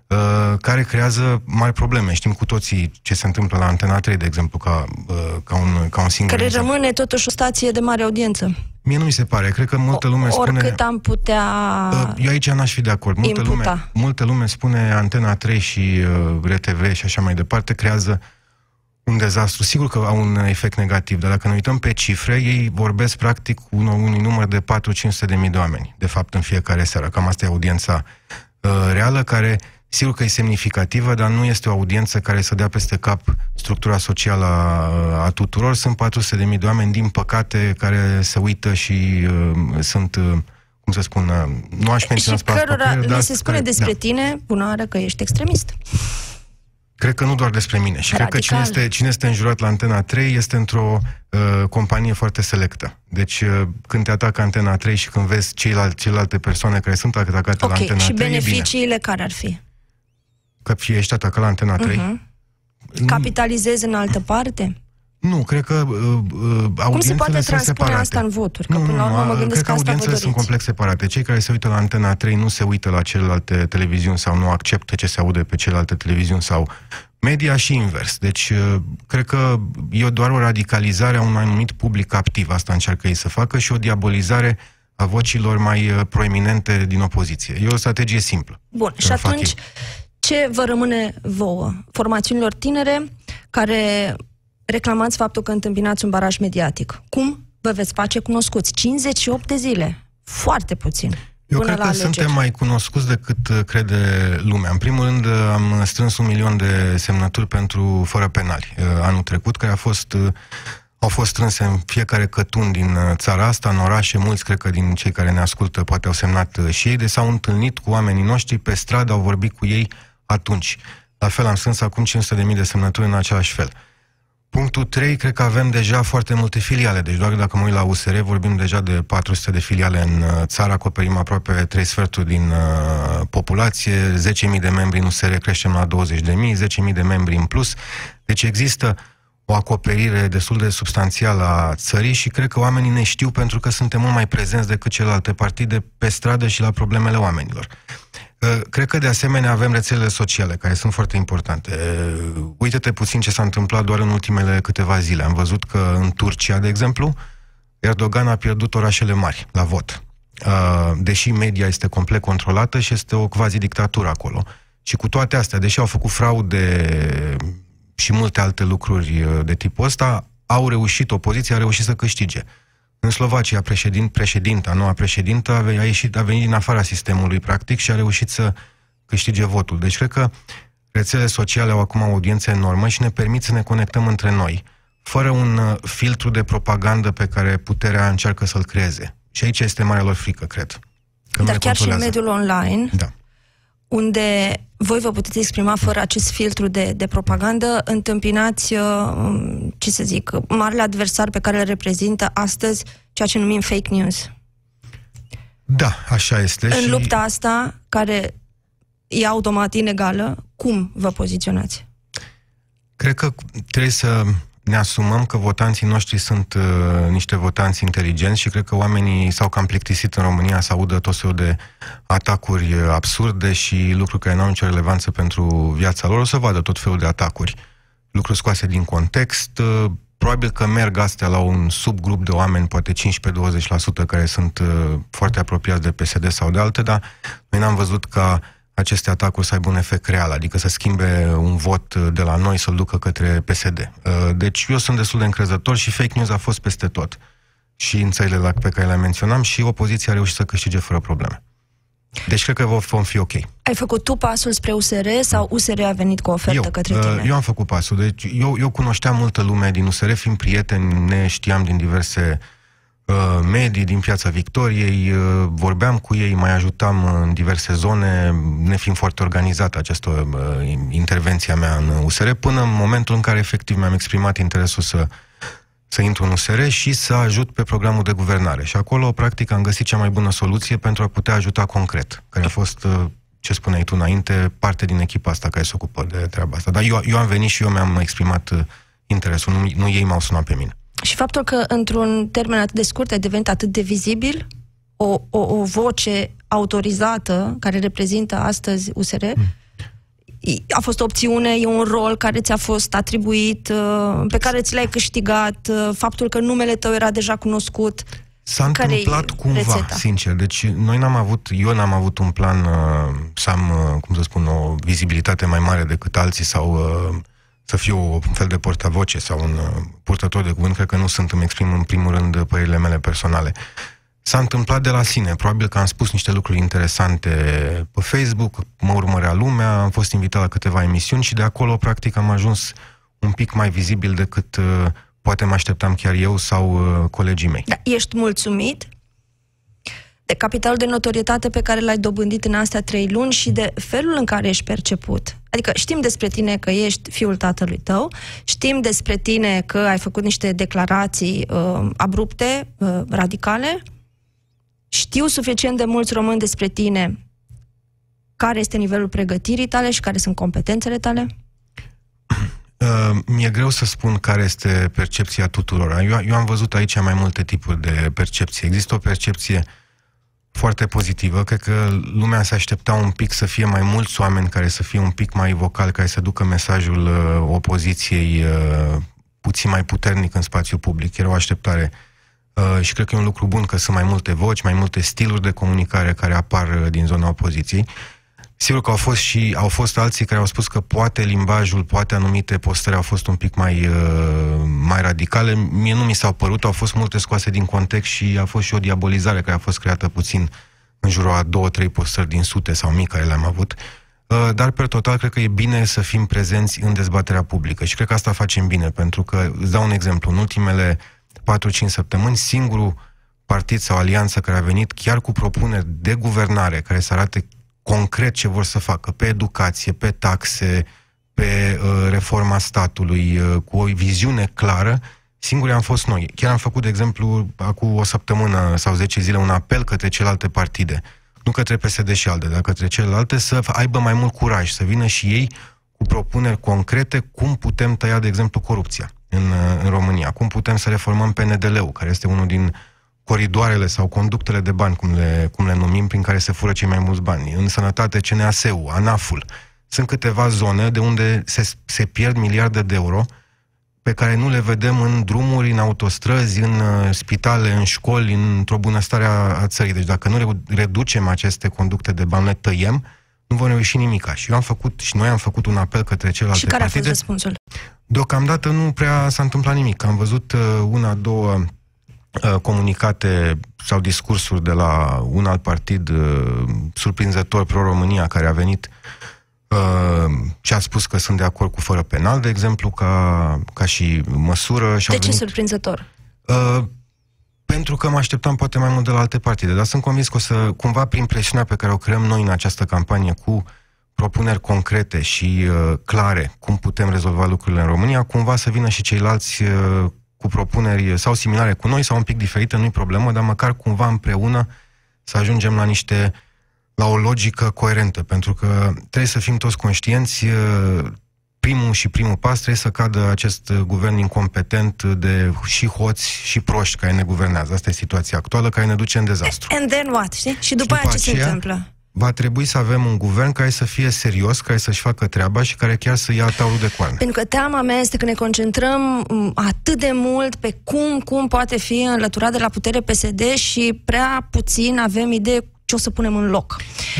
care creează mari probleme. Știm cu toții ce se întâmplă la Antena 3, de exemplu, ca, uh, ca, un, ca un singur Care exemplu. rămâne totuși o stație de mare audiență. Mie nu mi se pare. Cred că multă lume spune... Oricât am putea... Uh, Eu aici n-aș fi de acord. Multă Imputa. lume, multă lume spune Antena 3 și uh, RTV și așa mai departe creează un dezastru. Sigur că au un efect negativ, dar dacă ne uităm pe cifre, ei vorbesc practic cu un, unui număr de 4-500 de mii de oameni, de fapt, în fiecare seară. Cam asta e audiența uh, reală, care sigur că e semnificativă, dar nu este o audiență care să dea peste cap structura socială a, a tuturor. Sunt 400 de mii de oameni, din păcate, care se uită și uh, sunt... Uh, cum să spun, uh, nu aș menționa și spre cărora ascultare, le dar se spune care- despre da. tine, bună oară, că ești extremist. Cred că nu doar despre mine. Și cred că cine Radical. este, cine este înjurat la Antena 3 este într-o uh, companie foarte selectă. Deci uh, când te atacă Antena 3 și când vezi ceilalți, celelalte persoane care sunt atacate la Ok, Antena și 3, e bine. beneficiile care ar fi? Că fie ești atacat la Antena 3? Mhm. Capitalizezi în altă parte? Nu, cred că uh, uh, audiențele Cum se poate sunt transpune separate. asta în voturi? Că Nu, până la nu, urmă mă a- gândesc cred că că asta vă audiențele sunt doriți. complex separate. Cei care se uită la Antena 3 nu se uită la celelalte televiziuni sau nu acceptă ce se aude pe celelalte televiziuni sau media și invers. Deci, uh, cred că e doar o radicalizare a unui anumit public activ. Asta încearcă ei să facă și o diabolizare a vocilor mai uh, proeminente din opoziție. E o strategie simplă. Bun, Că și o fac atunci, ei. Ce vă rămâne vouă? Formațiunilor tinere care reclamați faptul că întâmpinați un baraj mediatic. Cum vă veți face cunoscuți? 58 de zile. Foarte puțin. Eu până cred la că alegeri. suntem mai cunoscuți decât uh, crede lumea. În primul rând, uh, am strâns un milion de semnături pentru fără penali uh, anul trecut, care a fost, uh, au fost strânse în fiecare cătun din uh, țara asta, în orașe, mulți cred că din cei care ne ascultă poate au semnat uh, și ei, de s-au întâlnit cu oamenii noștri pe stradă, au vorbit cu ei atunci. La fel am strâns acum 500.000 de semnături în același fel. Punctul 3, cred că avem deja foarte multe filiale. Deci doar dacă mă uit la USR, vorbim deja de 400 de filiale în uh, țară, acoperim aproape 3 sferturi din uh, populație, 10.000 de membri în USR, creștem la 20.000, 10.000 de membri în plus. Deci există o acoperire destul de substanțială a țării și cred că oamenii ne știu pentru că suntem mult mai prezenți decât celelalte partide pe stradă și la problemele oamenilor. Uh, Cred că de asemenea avem rețelele sociale, care sunt foarte importante. Uh, Uită-te puțin ce s-a întâmplat doar în ultimele câteva zile. Am văzut că în Turcia, de exemplu, Erdogan a pierdut orașele mari la vot. Uh, Deși media este complet controlată și este o quasi-dictatură acolo. Și cu toate astea, deși au făcut fraude și multe alte lucruri uh, de tipul ăsta, au reușit, opoziția a reușit să câștige. În Slovacia, președin, președinta, noua președintă, a, ve- a, ieșit, a venit din afara sistemului, practic, și a reușit să câștige votul. Deci, cred că rețelele sociale au acum o audiență enormă și ne permit să ne conectăm între noi, fără un uh, filtru de propagandă pe care puterea încearcă să-l creeze. Și aici este marea lor frică, cred. Că nu Dar ne chiar și în controlează. mediul online, Da. Unde voi vă puteți exprima fără acest filtru de, de propagandă, întâmpinați, uh, ce să zic, marele adversar pe care îl reprezintă astăzi ceea ce numim fake news. Da, așa este. În și... lupta asta, care e automat inegală, cum vă poziționați? Cred că trebuie să ne asumăm că votanții noștri sunt uh, niște votanți inteligenți și cred că oamenii s-au cam plictisit în România să audă tot felul de atacuri uh, absurde și lucruri care nu au nicio relevanță pentru viața lor. O să vadă tot felul de atacuri, lucruri scoase din context. Uh, probabil că merg astea la un subgrup de oameni, poate 15-20%, care sunt uh, foarte apropiați de PSD sau de alte, dar noi n-am văzut ca aceste atacuri să aibă un efect real, adică să schimbe un vot de la noi, să-l ducă către PSD. Uh, deci eu sunt destul de încrezător și fake news a fost peste tot. Și în țările la pe care le menționam și opoziția a reușit să câștige fără probleme. Deci cred că vom fi ok. Ai făcut tu pasul spre USR sau USR a venit cu o ofertă eu, către uh, tine? Eu am făcut pasul. Deci eu, eu cunoșteam multă lume din USR, fiind prieteni, ne știam din diverse uh, medii, din piața Victoriei, uh, vorbeam cu ei, mai ajutam în diverse zone, ne fiind foarte organizată această uh, intervenția mea în USR, până în momentul în care efectiv mi-am exprimat interesul să să intru în USR și să ajut pe programul de guvernare. Și acolo, practic, am găsit cea mai bună soluție pentru a putea ajuta concret, care a fost, uh, ce spuneai tu înainte, parte din echipa asta care se ocupă de treaba asta. Dar eu, eu am venit și eu mi-am exprimat uh, interesul, nu, nu ei m-au sunat pe mine. Și faptul că într-un termen atât de scurt ai devenit atât de vizibil, o, o, o voce autorizată care reprezintă astăzi USR, mm a fost o opțiune, e un rol care ți-a fost atribuit, uh, pe care ți l-ai câștigat, uh, faptul că numele tău era deja cunoscut. S-a care întâmplat cumva, rețeta? sincer. Deci noi n-am avut, eu n-am avut un plan uh, să am, uh, cum să spun, o vizibilitate mai mare decât alții sau uh, să fiu un fel de portavoce sau un uh, purtător de cuvânt. Cred că nu sunt, îmi exprim în primul rând părerile mele personale. S-a întâmplat de la sine. Probabil că am spus niște lucruri interesante pe Facebook, mă urmărea lumea, am fost invitat la câteva emisiuni și de acolo, practic, am ajuns un pic mai vizibil decât uh, poate mă așteptam chiar eu sau uh, colegii mei. Da, ești mulțumit de capitalul de notorietate pe care l-ai dobândit în astea trei luni și de felul în care ești perceput. Adică știm despre tine că ești fiul tatălui tău, știm despre tine că ai făcut niște declarații uh, abrupte, uh, radicale, știu suficient de mulți români despre tine care este nivelul pregătirii tale și care sunt competențele tale? <clears throat> Uh, mi-e greu să spun care este percepția tuturor. Eu, eu am văzut aici mai multe tipuri de percepție. Există o percepție foarte pozitivă. Cred că lumea se aștepta un pic să fie mai mulți oameni care să fie un pic mai vocali, care să ducă mesajul uh, opoziției uh, puțin mai puternic în spațiu public. Era o așteptare. Uh, și cred că e un lucru bun că sunt mai multe voci, mai multe stiluri de comunicare care apar uh, din zona opoziției. Sigur că au fost și au fost alții care au spus că poate limbajul, poate anumite postări au fost un pic mai, uh, mai radicale. Mie nu mi s-au părut, au fost multe scoase din context și a fost și o diabolizare care a fost creată puțin în jurul a două, trei postări din sute sau mii care le-am avut. Uh, dar, pe total, cred că e bine să fim prezenți în dezbaterea publică și cred că asta facem bine, pentru că, îți dau un exemplu, în ultimele 4-5 săptămâni, singurul partid sau alianță care a venit chiar cu propuneri de guvernare care să arate concret ce vor să facă pe educație, pe taxe, pe uh, reforma statului, uh, cu o viziune clară, singuri am fost noi. Chiar am făcut, de exemplu, acum o săptămână sau 10 zile un apel către celelalte partide, nu către PSD și alte, dar către celelalte, să aibă mai mult curaj, să vină și ei cu propuneri concrete cum putem tăia, de exemplu, corupția în, uh, în România, cum putem să reformăm PNDL-ul, care este unul din coridoarele sau conductele de bani, cum le, cum le numim, prin care se fură cei mai mulți bani. În sănătate, CNAS-ul, ANAF-ul. Sunt câteva zone de unde se, se pierd miliarde de euro pe care nu le vedem în drumuri, în autostrăzi, în uh, spitale, în școli, într-o bunăstare a, a țării. Deci dacă nu reducem aceste conducte de bani, le tăiem, nu vom reuși nimica. Și eu am făcut, și noi am făcut un apel către celelalte Și care partide. a fost răspunsul? Deocamdată nu prea s-a întâmplat nimic. Am văzut uh, una, două uh, comunicate sau discursuri de la un alt partid uh, surprinzător pro-România care a venit uh, și a spus că sunt de acord cu fără penal, de exemplu, ca, ca și măsură. Și De au ce venit, surprinzător? uh, pentru că mă așteptam poate mai mult de la alte partide, dar sunt convins că o să, cumva prin presiunea pe care o creăm noi în această campanie cu propuneri concrete și uh, clare cum putem rezolva lucrurile în România, cumva să vină și ceilalți uh, cu propuneri sau similare cu noi sau un pic diferite, nu-i problemă, dar măcar cumva împreună să ajungem la niște la o logică coerentă, pentru că trebuie să fim toți conștienți, primul și primul pas trebuie să cadă acest guvern incompetent de și hoți și proști care ne guvernează. Asta e situația actuală care ne duce în dezastru. And then what, știi? Și după, și după aia ce aceea, se întâmplă? Va trebui să avem un guvern care să fie serios, care să-și facă treaba și care chiar să ia taurul de coarne. Pentru că teama mea este că ne concentrăm m, atât de mult pe cum, cum poate fi înlăturat de la putere PSD și prea puțin avem idee ce o să punem în loc.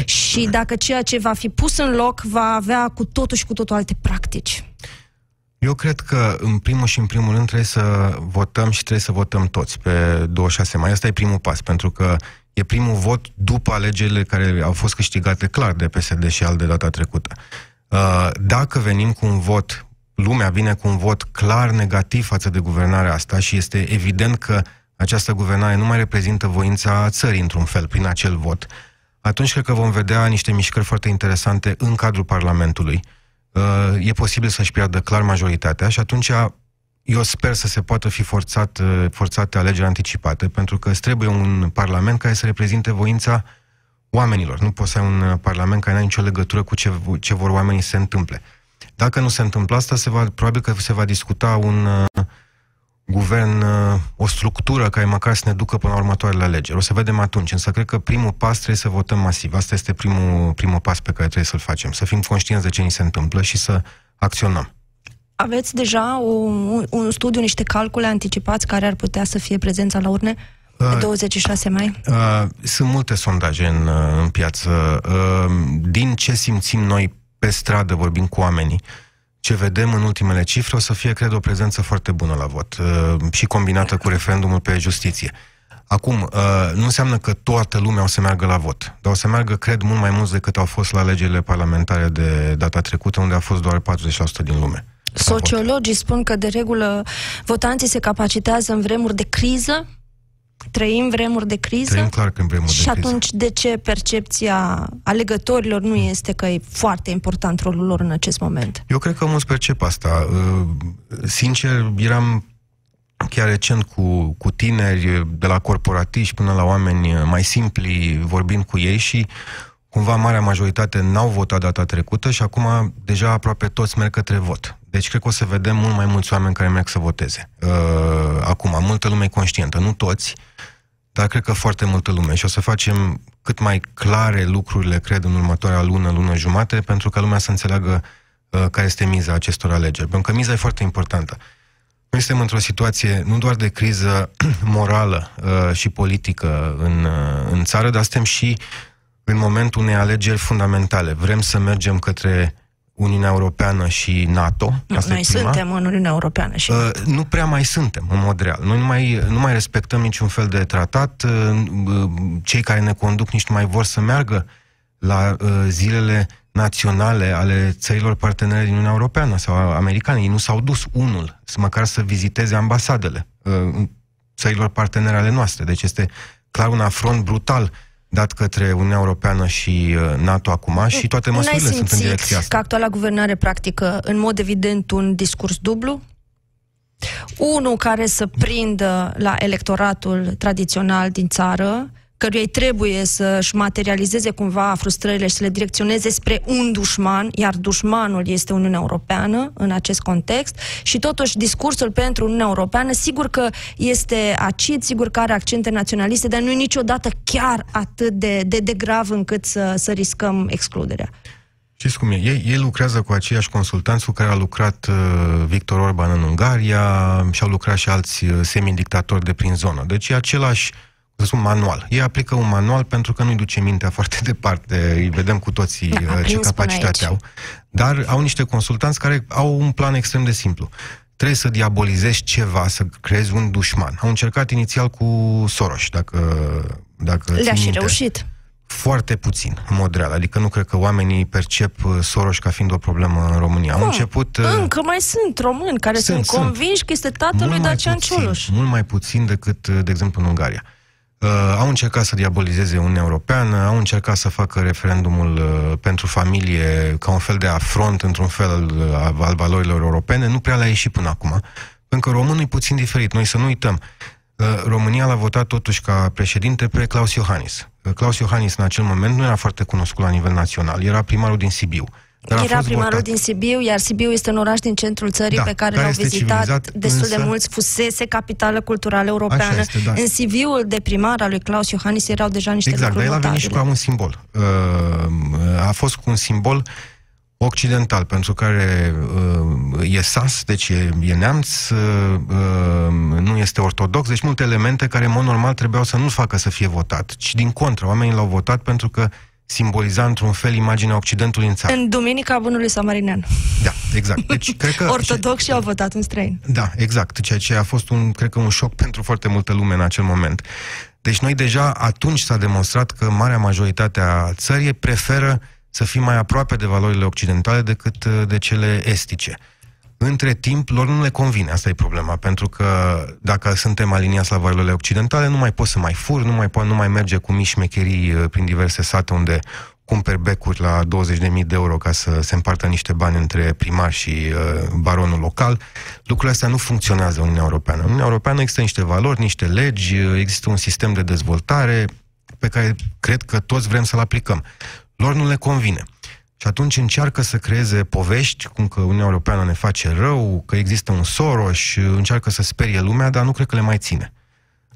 Și dacă ceea ce va fi pus în loc va avea cu totul și cu totul alte practici. Eu cred că, în primul și în primul rând, trebuie să votăm și trebuie să votăm toți pe 26 mai. Asta e primul pas, pentru că e primul vot după alegerile care au fost câștigate clar de PSD și al de data trecută. Uh, Dacă venim cu un vot, lumea vine cu un vot clar negativ față de guvernarea asta și este evident că această guvernare nu mai reprezintă voința țării într-un fel prin acel vot, atunci cred că vom vedea niște mișcări foarte interesante în cadrul Parlamentului. Uh, E posibil să-și piardă clar majoritatea și atunci eu sper să se poată fi forțat, uh, forțate alegeri anticipate, pentru că îți trebuie un parlament care să reprezinte voința oamenilor. Nu poți să ai un uh, parlament care nu are nicio legătură cu ce, ce vor oamenii să se întâmple. Dacă nu se întâmplă asta, se va, probabil că se va discuta un uh, guvern, uh, o structură care măcar să ne ducă până la următoarele alegeri. O să vedem atunci, însă cred că primul pas trebuie să votăm masiv. Asta este primul, primul pas pe care trebuie să-l facem. Să fim conștienți de ce ni se întâmplă și să acționăm. Aveți deja un, un studiu, niște calcule anticipați care ar putea să fie prezența la urne pe Uh, 26 mai? Uh, sunt multe sondaje în, uh, în piață. Uh, din ce simțim noi pe stradă, vorbim cu oamenii, ce vedem în ultimele cifre, o să fie, cred, o prezență foarte bună la vot uh, și combinată cu referendumul pe justiție. Acum, uh, nu înseamnă că toată lumea o să meargă la vot, dar o să meargă, cred, mult mai mulți decât au fost la alegerile parlamentare de data trecută, unde a fost doar 40% din lume. Sociologii spun că de regulă votanții se capacitează în vremuri de criză, trăim vremuri de criză Trăim clar că în vremuri și de criză. atunci de ce percepția alegătorilor nu este că e foarte important rolul lor în acest moment? Eu cred că mulți percep asta. Uh, Sincer, eram chiar recent cu, cu tineri, de la corporatiști până la oameni mai simpli, vorbind cu ei și cumva marea majoritate n-au votat data trecută și acum deja aproape toți merg către vot. Deci cred că o să vedem mult mai mulți oameni care merg să voteze. Uh, acum, multă lume e conștientă, nu toți, dar cred că foarte multă lume și o să facem cât mai clare lucrurile, cred, în următoarea lună, lună jumate, pentru ca lumea să înțeleagă uh, care este miza acestor alegeri. Pentru că miza e foarte importantă. Noi suntem într-o situație nu doar de criză <clears throat> morală uh, și politică în, uh, în țară, dar suntem și în momentul unei alegeri fundamentale. Vrem să mergem către Uniunea Europeană și NATO. Asta Noi e prima. suntem în Uniunea Europeană și Uh, nu prea mai suntem, în mod real. Noi nu mai, nu mai respectăm niciun fel de tratat. Uh, uh, cei care ne conduc nici nu mai vor să meargă la uh, zilele naționale ale țărilor partenere din Uniunea Europeană sau americane. Ei nu s-au dus unul, să măcar să viziteze ambasadele uh, țărilor partenere ale noastre. Deci este clar un afront brutal dat către Uniunea Europeană și uh, NATO acum și toate N-ai măsurile sunt în simțit direcția asta. că actuala guvernare practică în mod evident un discurs dublu? Unul care să prindă la electoratul tradițional din țară, căruia îi trebuie să-și materializeze cumva frustrările și să le direcționeze spre un dușman, iar dușmanul este Uniunea Europeană în acest context și totuși discursul pentru Uniunea Europeană sigur că este acid, sigur că are accente naționaliste, dar nu e niciodată chiar atât de, de, de grav încât să, să riscăm excluderea. Știți cum e? Ei, ei lucrează cu aceiași consultanți cu care a lucrat uh, Victor Orban în Ungaria și au lucrat și alți uh, semidictatori de prin zonă. Deci e același să spun, manual. Ei aplică un manual pentru că nu-i duce mintea <laughs> foarte departe, îi vedem cu toții Da, uh, ce aprins până capacitate aici. au. Dar au niște consultanți care au un plan extrem de simplu. Trebuie să diabolizezi ceva, să creezi un dușman. Au încercat inițial cu Soros, dacă, dacă Le-a ții și minte. reușit. Foarte puțin, în mod real. Adică nu cred că oamenii percep uh, Soros ca fiind o problemă în România. Au Cum? început... uh, Încă mai sunt români care sunt, Sunt, sunt. convinși că este tatăl lui mai Dacian puțin, Cioloș. Mult mai puțin decât, uh, de exemplu, în Ungaria. Uh, au încercat să diabolizeze Uniunea Europeană, au încercat să facă referendumul uh, pentru familie ca un fel de afront, într-un fel, uh, al, al valorilor europene. Nu prea le-a ieșit până acum. Pentru că românul e puțin diferit. Noi să nu uităm. Uh, România l-a votat totuși ca președinte pe Claus Iohannis. Uh, Claus Iohannis în acel moment nu era foarte cunoscut la nivel național, era primarul din Sibiu. Dar a Era fost primarul votat. din Sibiu, iar Sibiu este un oraș din centrul țării Da, pe care, care l-au este vizitat civilizat, destul de însă- mulți, fusese capitală culturală europeană. Așa este, da. În CV-ul de primar al lui Claus Iohannis erau deja niște Exact, dar lucruri el a venit și notabile. ca un simbol. Uh, A fost cu un simbol occidental, pentru care uh, e sas, deci e, e neamț, uh, uh, nu este ortodox, deci multe elemente care, în mod normal, trebuiau să nu facă să fie votat, ci din contră, oamenii l-au votat pentru că simboliza într-un fel imaginea Occidentului în țară. În Duminica Bunului Samarinean. Da, exact. Deci, <laughs> cred că... Ortodox și au votat un străin. Da, exact. Ceea ce a fost, un, cred că, un șoc pentru foarte multă lume în acel moment. Deci noi deja atunci s-a demonstrat că marea majoritate a țării preferă să fim mai aproape de valorile occidentale decât uh, de cele estice. Între timp, lor nu le convine, asta e problema, pentru că dacă suntem aliniați la valorile occidentale, nu mai poți să mai furi, nu mai, po- nu mai merge cu mici șmecherii uh, prin diverse sate unde cumperi becuri la 20.000 de euro ca să se împartă niște bani între primar și uh, baronul local. Lucrurile astea nu funcționează în Uniunea Europeană. În Uniunea Europeană există niște valori, niște legi, uh, există un sistem de dezvoltare pe care cred că toți vrem să-l aplicăm. Lor nu le convine. Și atunci încearcă să creeze povești, cum că Uniunea Europeană ne face rău, că există un Soros, încearcă să sperie lumea, dar nu cred că le mai ține.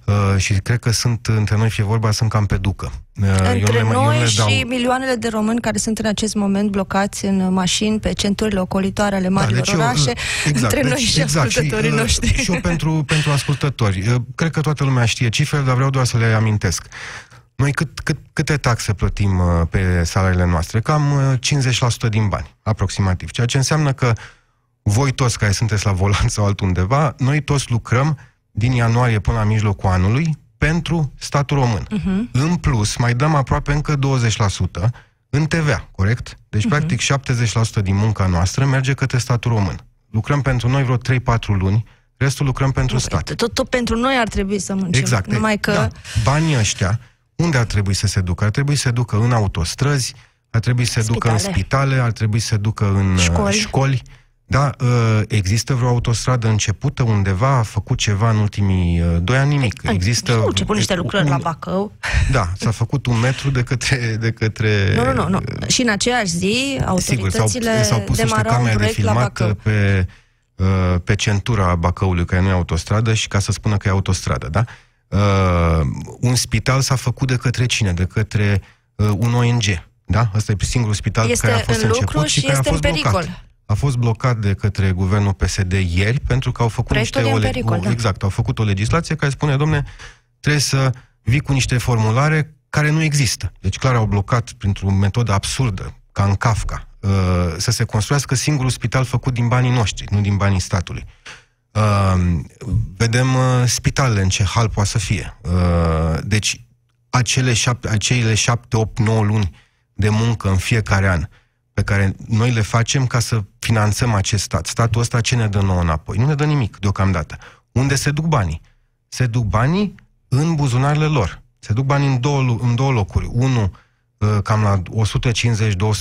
Uh, și cred că sunt, între noi fie vorba, sunt cam pe ducă. Uh, eu nu Între le mai- eu nu noi le dau- și milioanele de români care sunt în acest moment blocați în mașini pe centurile ocolitoare ale marilor deci eu, orașe, exact, între noi deci, și exact, ascultătorii și, uh, noștri. Și eu pentru, pentru ascultători. Uh, Cred că toată lumea știe cifrele, dar vreau doar să le amintesc. Noi cât, cât, câte taxe plătim uh, pe salariile noastre? Cam uh, 50% din bani, aproximativ. Ceea ce înseamnă că voi toți care sunteți la volan sau altundeva, noi toți lucrăm din ianuarie până la mijlocul anului pentru statul român. Mhm. În plus, mai dăm aproape încă 20% în TVA, corect? Deci, Mhm. practic, 70% din munca noastră merge către statul român. Lucrăm pentru noi vreo 3-4 luni, restul lucrăm pentru stat. Tot, tot pentru noi ar trebui să muncim. Exact. Numai că Da. Banii ăștia, unde ar trebui să se ducă? Ar trebui să se ducă în autostrăzi, ar trebui să se ducă în Spitale. spitale, ar trebui să se ducă în uh, Școli. școli. Da, uh, există vreo autostradă începută undeva, a făcut ceva în ultimii uh, doi ani, nimic. Există... au început niște lucrări un- la Bacău. Da, s-a făcut un metru de către... De către Nu, nu, nu, nu. Și în aceeași zi, Sigur, s-au, autoritățile s-au pus niște demarau un camere de proiect la filmat Bacău. pe, uh, pe centura Bacăului, care nu e autostradă, și ca să spună că e autostradă, da? Uh, un spital s-a făcut de către cine? De către uh, un ONG, da? Ăsta e singurul spital Este care a fost în lucru început și, și care a este în fost blocat. pericol. A fost blocat de către guvernul PSD ieri pentru că au făcut Proiectul niște... e în o le- pericol, o- da. Exact, au făcut o legislație care spune, domne, trebuie să vii cu niște formulare care nu există. Deci clar au blocat printr-o metodă absurdă, ca în Kafka, uh, să se construiască singurul spital făcut din banii noștri, nu din banii statului. Uh, vedem uh, spitalele în ce hal poate să fie. Uh, deci acele șapte, acele șapte, opt, nouă luni de muncă în fiecare an pe care noi le facem ca să finanțăm acest stat. Statul ăsta ce ne dă nouă înapoi? Nu ne dă nimic deocamdată. Unde se duc banii? Se duc banii în buzunarele lor. Se duc banii în două, lu- în două locuri. Unul, uh, cam la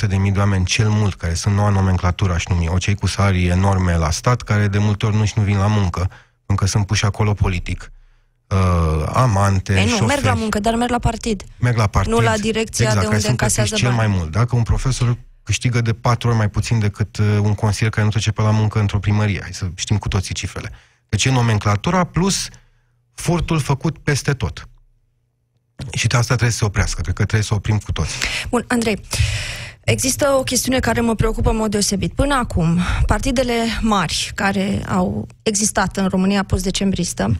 150-200 de mii de oameni cel mult, care sunt noua nomenclatură, aș numi, o cei cu salarii enorme la stat, care de multe ori nu-și nu vin la muncă, încă sunt puși acolo politic. Uh, amante, Ei, nu, șoferi, merg la muncă, dar merg la partid. merg la partid. Nu la direcția exact, de care unde sunt plătiți încasează cel bani. mai mult. Dacă un profesor câștigă de patru ori mai puțin decât uh, un consilier care nu trece pe la muncă într-o primărie. Hai să știm cu toții cifrele. Deci e nomenclatura plus furtul făcut peste tot. Și de asta trebuie să se oprească. Cred că trebuie să oprim cu toți. Bun, Andrei, există o chestiune care mă preocupă în mod deosebit. Până acum, partidele mari care au existat în România post-decembristă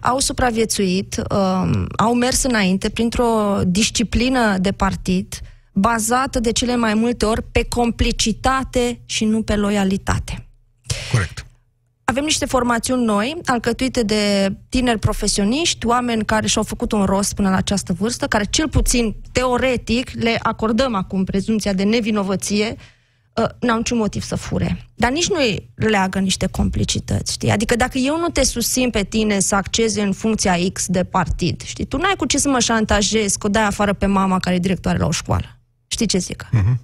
au supraviețuit, um, au mers înainte printr-o disciplină de partid bazată de cele mai multe ori pe complicitate și nu pe loialitate. Corect. Avem niște formațiuni noi, alcătuite de tineri profesioniști, oameni care și-au făcut un rost până la această vârstă, care cel puțin teoretic le acordăm acum prezumția de nevinovăție, uh, n-au niciun motiv să fure. Dar nici nu îi leagă niște complicități, știi? Adică dacă eu nu te susțin pe tine să accezi în funcția X de partid, știi? Tu n-ai cu ce să mă șantajezi, că o dai afară pe mama care e directoare la o școală. Știi ce zic? Mhm.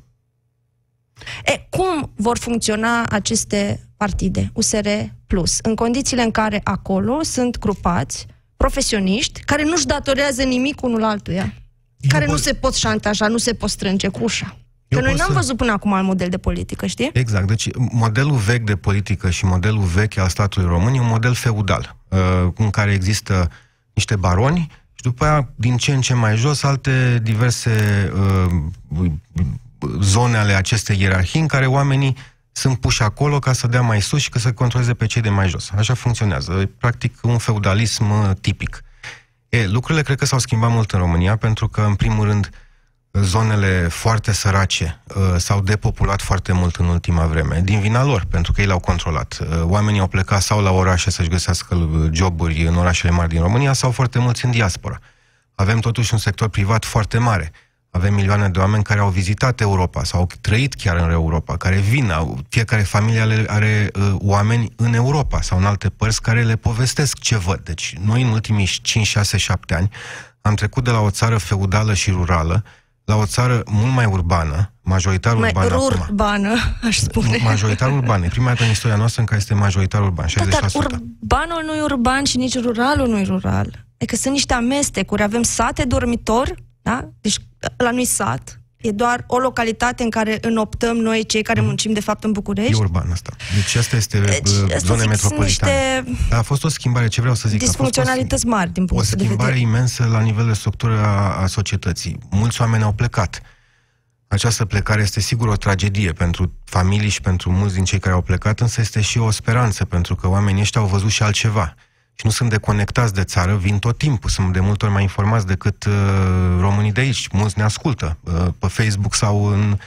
E, cum vor funcționa aceste partide, USR Plus, în condițiile în care acolo sunt grupați profesioniști care nu-și datorează nimic unul altuia, care nu se pot șantaja, nu se pot strânge cu ușa. Că noi n-am să- văzut până acum alt model de politică, știi? Exact. Deci modelul vechi de politică și modelul vechi al statului român e un model feudal, uh, în care există niște baroni și după aia, din ce în ce mai jos, alte diverse uh, zone ale acestei ierarhii în care oamenii sunt puși acolo ca să dea mai sus și ca să controleze pe cei de mai jos. Așa funcționează. E practic un feudalism uh, tipic. E, lucrurile cred că s-au schimbat mult în România pentru că, în primul rând, zonele foarte sărace uh, s-au depopulat foarte mult în ultima vreme, din vina lor, pentru că ei le-au controlat. Uh, oamenii au plecat sau la orașe să-și găsească uh, joburi în orașele mari din România, sau foarte mulți în diaspora. Avem totuși un sector privat foarte mare. Avem milioane de oameni care au vizitat Europa sau au trăit chiar în Europa, care vin, au, fiecare familie are, are uh, oameni în Europa sau în alte părți care le povestesc ce văd. Deci noi în ultimii 5, 6, 7 ani am trecut de la o țară feudală și rurală la o țară mult mai urbană, majoritar Mai urbană acum. urbană, aș spune. Majoritar urban. E prima dată în istoria noastră în care este majoritar urban, 60%. Da, dar urbanul nu e urban și nici ruralul nu e rural. Adică sunt niște amestecuri. Avem sate dormitor, da? Deci la noi sat. E doar o localitate în care înoptăm noi, cei care muncim de fapt în București. E urban asta. Deci asta este deci, asta zone zic, sunt metropolitane. niște Dar a fost o schimbare, ce vreau să zic? A fost o, disfuncționalități mari din o punct de schimbare vedere. imensă la nivel de structură a, a societății. Mulți oameni au plecat. Această plecare este sigur o tragedie pentru familii și pentru mulți din cei care au plecat, însă este și o speranță, pentru că oamenii ăștia au văzut și altceva. Și nu sunt deconectați de țară, vin tot timpul, sunt de multe ori mai informați decât uh, românii de aici. Mulți ne ascultă uh, pe Facebook sau în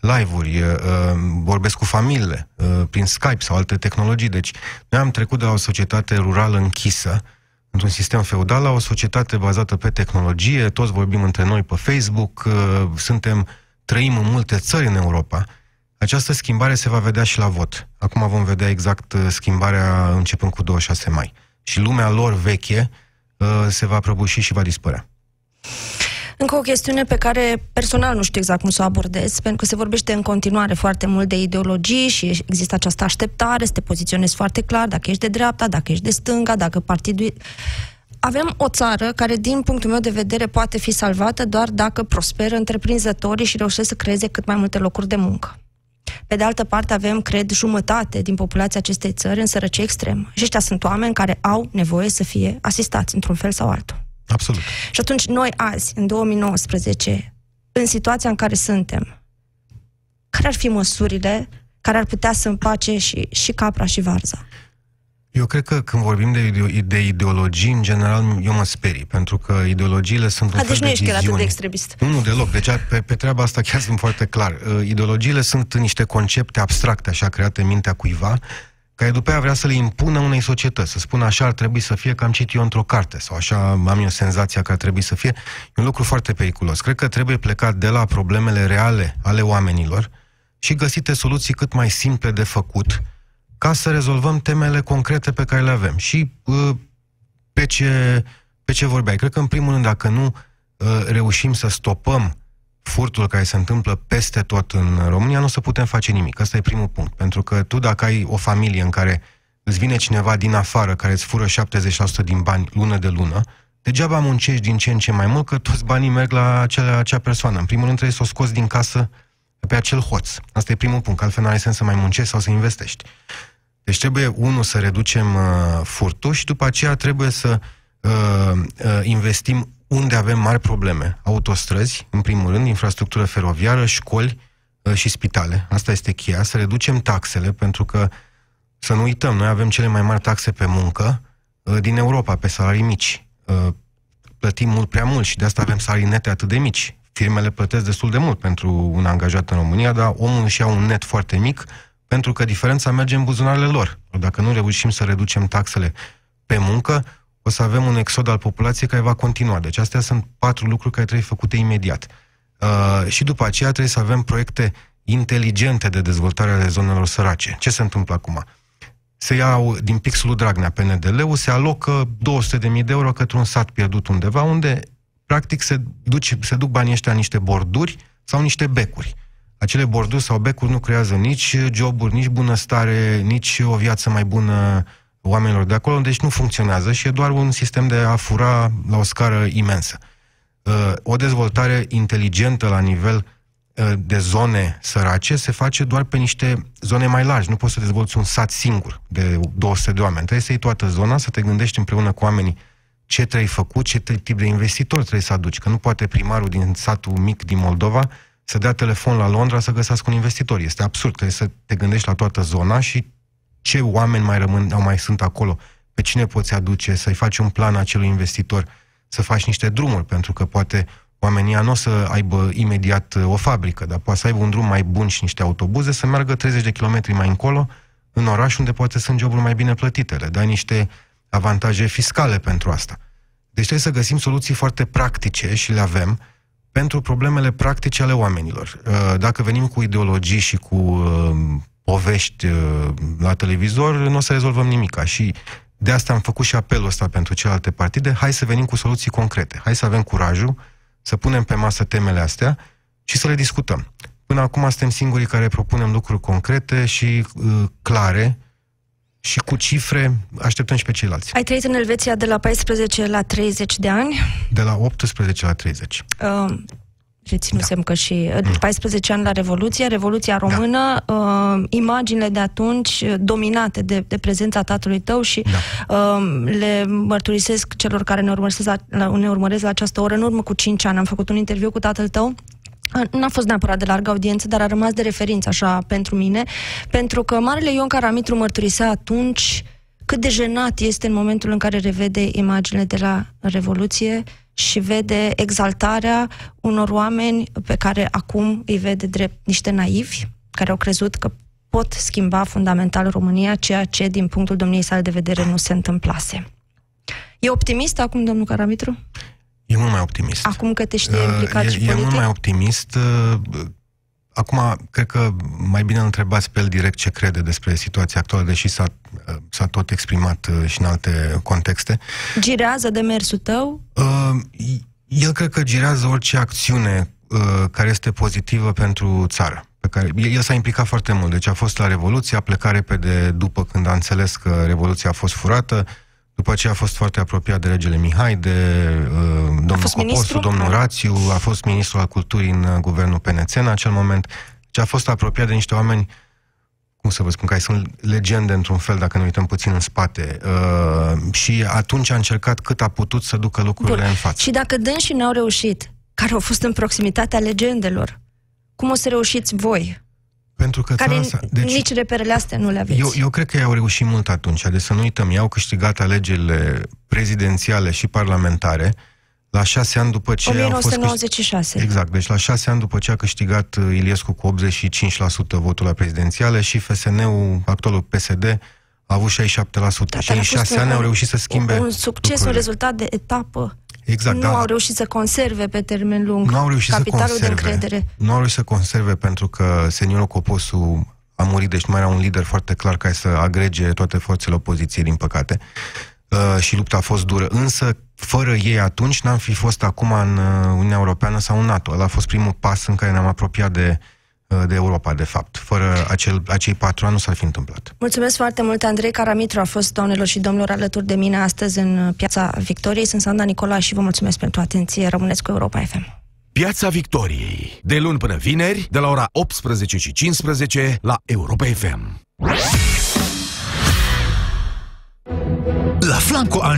live-uri, uh, uh, vorbesc cu familiile, uh, prin Skype sau alte tehnologii. Deci noi am trecut de la o societate rurală închisă, într-un sistem feudal, la o societate bazată pe tehnologie, toți vorbim între noi pe Facebook, uh, suntem, trăim în multe țări în Europa. Această schimbare se va vedea și la vot. Acum vom vedea exact uh, schimbarea începând cu 26 mai. Și lumea lor veche uh, se va prăbuși și va dispărea. Încă o chestiune pe care personal nu știu exact cum să o abordez, pentru că se vorbește în continuare foarte mult de ideologii și există această așteptare să te poziționezi foarte clar dacă ești de dreapta, dacă ești de stânga, dacă partidul... Avem o țară care, din punctul meu de vedere, poate fi salvată doar dacă prosperă întreprinzătorii și reușesc să creeze cât mai multe locuri de muncă. Pe de altă parte, avem, cred, jumătate din populația acestei țări în sărăcie extremă. Și ăștia sunt oameni care au nevoie să fie asistați într-un fel sau altul. Absolut. Și atunci, noi azi, în 2019, în situația în care suntem, care ar fi măsurile care ar putea să împace și, și capra și varza? Eu cred că când vorbim de, ideo- de ideologii, în general, eu mă sperii, pentru că ideologiile sunt un A, fel deci nu de ești chiar atât de viziuni. extremist. Nu, nu, deloc. Deci pe, pe treaba asta chiar sunt foarte clar. Uh, Ideologiile sunt niște concepte abstracte, așa, create în mintea cuiva, care după aia vrea să le impună unei societăți, să spună așa ar trebui să fie, că am citit eu într-o carte, sau așa am eu senzația că ar trebui să fie. E un lucru foarte periculos. Cred că trebuie plecat de la problemele reale ale oamenilor și găsite soluții cât mai simple de făcut, ca să rezolvăm temele concrete pe care le avem. Și uh, pe ce, pe ce vorbeai. Cred că, în primul rând, dacă nu uh, reușim să stopăm furtul care se întâmplă peste tot în România, nu o să putem face nimic. Asta e primul punct. Pentru că tu, dacă ai o familie în care îți vine cineva din afară care îți fură 70% din bani lună de lună, degeaba muncești din ce în ce mai mult, că toți banii merg la acea, acea persoană. În primul rând trebuie să o scoți din casă pe acel hoț. Asta e primul punct, că altfel nu are sens să mai muncești sau să investești. Deci trebuie, unul, să reducem uh, furtul și după aceea trebuie să uh, uh, investim unde avem mari probleme. Autostrăzi, în primul rând, infrastructură feroviară, școli uh, și spitale. Asta este cheia, să reducem taxele, pentru că, să nu uităm, noi avem cele mai mari taxe pe muncă uh, din Europa, pe salarii mici. Uh, plătim mult prea mult și de asta avem salarii nete atât de mici. Firmele plătesc destul de mult pentru un angajat în România, dar omul își ia un net foarte mic pentru că diferența merge în buzunarele lor. Dacă nu reușim să reducem taxele pe muncă, o să avem un exod al populației care va continua. Deci astea sunt patru lucruri care trebuie făcute imediat. Uh, și după aceea trebuie să avem proiecte inteligente de dezvoltare ale zonelor sărace. Ce se întâmplă acum? Se iau din pixul lui Dragnea PNDL-ul, se alocă 200.000 de euro către un sat pierdut undeva, unde practic se, duce, se duc banii ăștia în niște borduri sau niște becuri. Acele borduri sau becuri nu creează nici joburi, nici bunăstare, nici o viață mai bună oamenilor de acolo, deci nu funcționează și e doar un sistem de a fura la o scară imensă. Uh, o dezvoltare inteligentă la nivel uh, de zone sărace se face doar pe niște zone mai largi. Nu poți să dezvolți un sat singur de 200 de oameni. Trebuie să iei toată zona, să te gândești împreună cu oamenii ce trebuie făcut, ce tip de investitor trebuie să aduci. Că nu poate primarul din satul mic din Moldova să dea telefon la Londra să găsească un investitor. Este absurd. Trebuie să te gândești la toată zona și ce oameni mai rămân, au mai sunt acolo, pe cine poți aduce, să-i faci un plan acelui investitor, să faci niște drumuri, pentru că poate oamenii nu o să aibă imediat uh, o fabrică, dar poate să aibă un drum mai bun și niște autobuze, să meargă 30 de kilometri mai încolo, în oraș unde poate sunt joburi mai bine plătite. Le dai niște avantaje fiscale pentru asta. Deci trebuie să găsim soluții foarte practice și le avem pentru problemele practice ale oamenilor. Uh, dacă venim cu ideologii și cu uh, povești la televizor, nu o să rezolvăm nimica. Și de asta am făcut și apelul ăsta pentru celelalte partide. Hai să venim cu soluții concrete. Hai să avem curajul să punem pe masă temele astea și să le discutăm. Până acum suntem singurii care propunem lucruri concrete și uh, clare și cu cifre așteptăm și pe ceilalți. Ai trăit în Elveția de la 14 la 30 de ani? De la 18 la 30. Uh, reținusem da. că și 14 uh, ani la Revoluție, Revoluția Română, da. uh, imaginile de atunci uh, dominate de, de prezența tatălui tău și da. uh, le mărturisesc celor care ne urmăresc, la, ne urmăresc la această oră. În urmă cu 5 ani am făcut un interviu cu tatăl tău N-a fost neapărat de largă audiență, dar a rămas de referință așa pentru mine, pentru că Marele Ion Caramitru mărturisea atunci cât de jenat este în momentul în care revede imaginile de la Revoluție și vede exaltarea unor oameni pe care acum îi vede drept niște naivi, care au crezut că pot schimba fundamental România, ceea ce, din punctul domniei sale de vedere, nu se întâmplase. E optimist acum, domnul Caramitru? E mult mai optimist. Acum că te știe implicat uh, e, și politic? E mult mai optimist. Uh, acum, cred că mai bine îl întrebați pe el direct ce crede despre situația actuală, deși s-a, uh, s-a tot exprimat uh, și în alte contexte. Girează demersul tău? Uh, el cred că girează orice acțiune uh, care este pozitivă pentru țară. Pe care, el, el s-a implicat foarte mult, deci a fost la Revoluție, a plecat repede după când a înțeles că Revoluția a fost furată, după aceea a fost foarte apropiat de regele Mihai, de uh, domnul Coposu, domnul Rațiu, a fost ministrul al culturii în uh, guvernul PNC în acel moment, și a fost apropiat de niște oameni cum să vă spun, care sunt legende într-un fel, dacă ne uităm puțin în spate. Uh, și atunci a încercat cât a putut să ducă lucrurile Bun. în față. Și dacă dânsii n-au reușit, care au fost în proximitatea legendelor, cum o să reușiți voi? Pentru că care țara, deci, nici reperele astea nu le aveți. Eu, eu cred că ei au reușit mult atunci. Deci să nu uităm, ei au câștigat alegerile prezidențiale și parlamentare la șase ani după ce 1996. a fost... Exact, deci la șase ani după ce a câștigat uh, Iliescu cu 85% votul la prezidențiale și FSN-ul, actualul PSD, a avut 67%. Da, și în șase ani au reușit să schimbe Un succes, lucrurile. un rezultat de etapă. Exact, nu da. au reușit să conserve pe termen lung nu au reușit capitalul să conserve. de încredere. Nu au reușit să conserve pentru că seniorul Coposu a murit, deci nu mai era un lider foarte clar care să agrege toate forțele opoziției, din păcate. Uh, și lupta a fost dură. Însă, fără ei atunci, n-am fi fost acum în uh, Uniunea Europeană sau în NATO. Ăla a fost primul pas în care ne-am apropiat de uh, de Europa, de fapt. Fără acel, acei patru ani nu s-ar fi întâmplat. Mulțumesc foarte mult, Andrei Caramitru a fost, doamnelor și domnilor, alături de mine astăzi în Piața Victoriei. Sunt Sanda Nicola și vă mulțumesc pentru atenție. Rămâneți cu Europa FM. Piața Victoriei. De luni până vineri, de la ora 18 și 15 la Europa FM. La Flanco a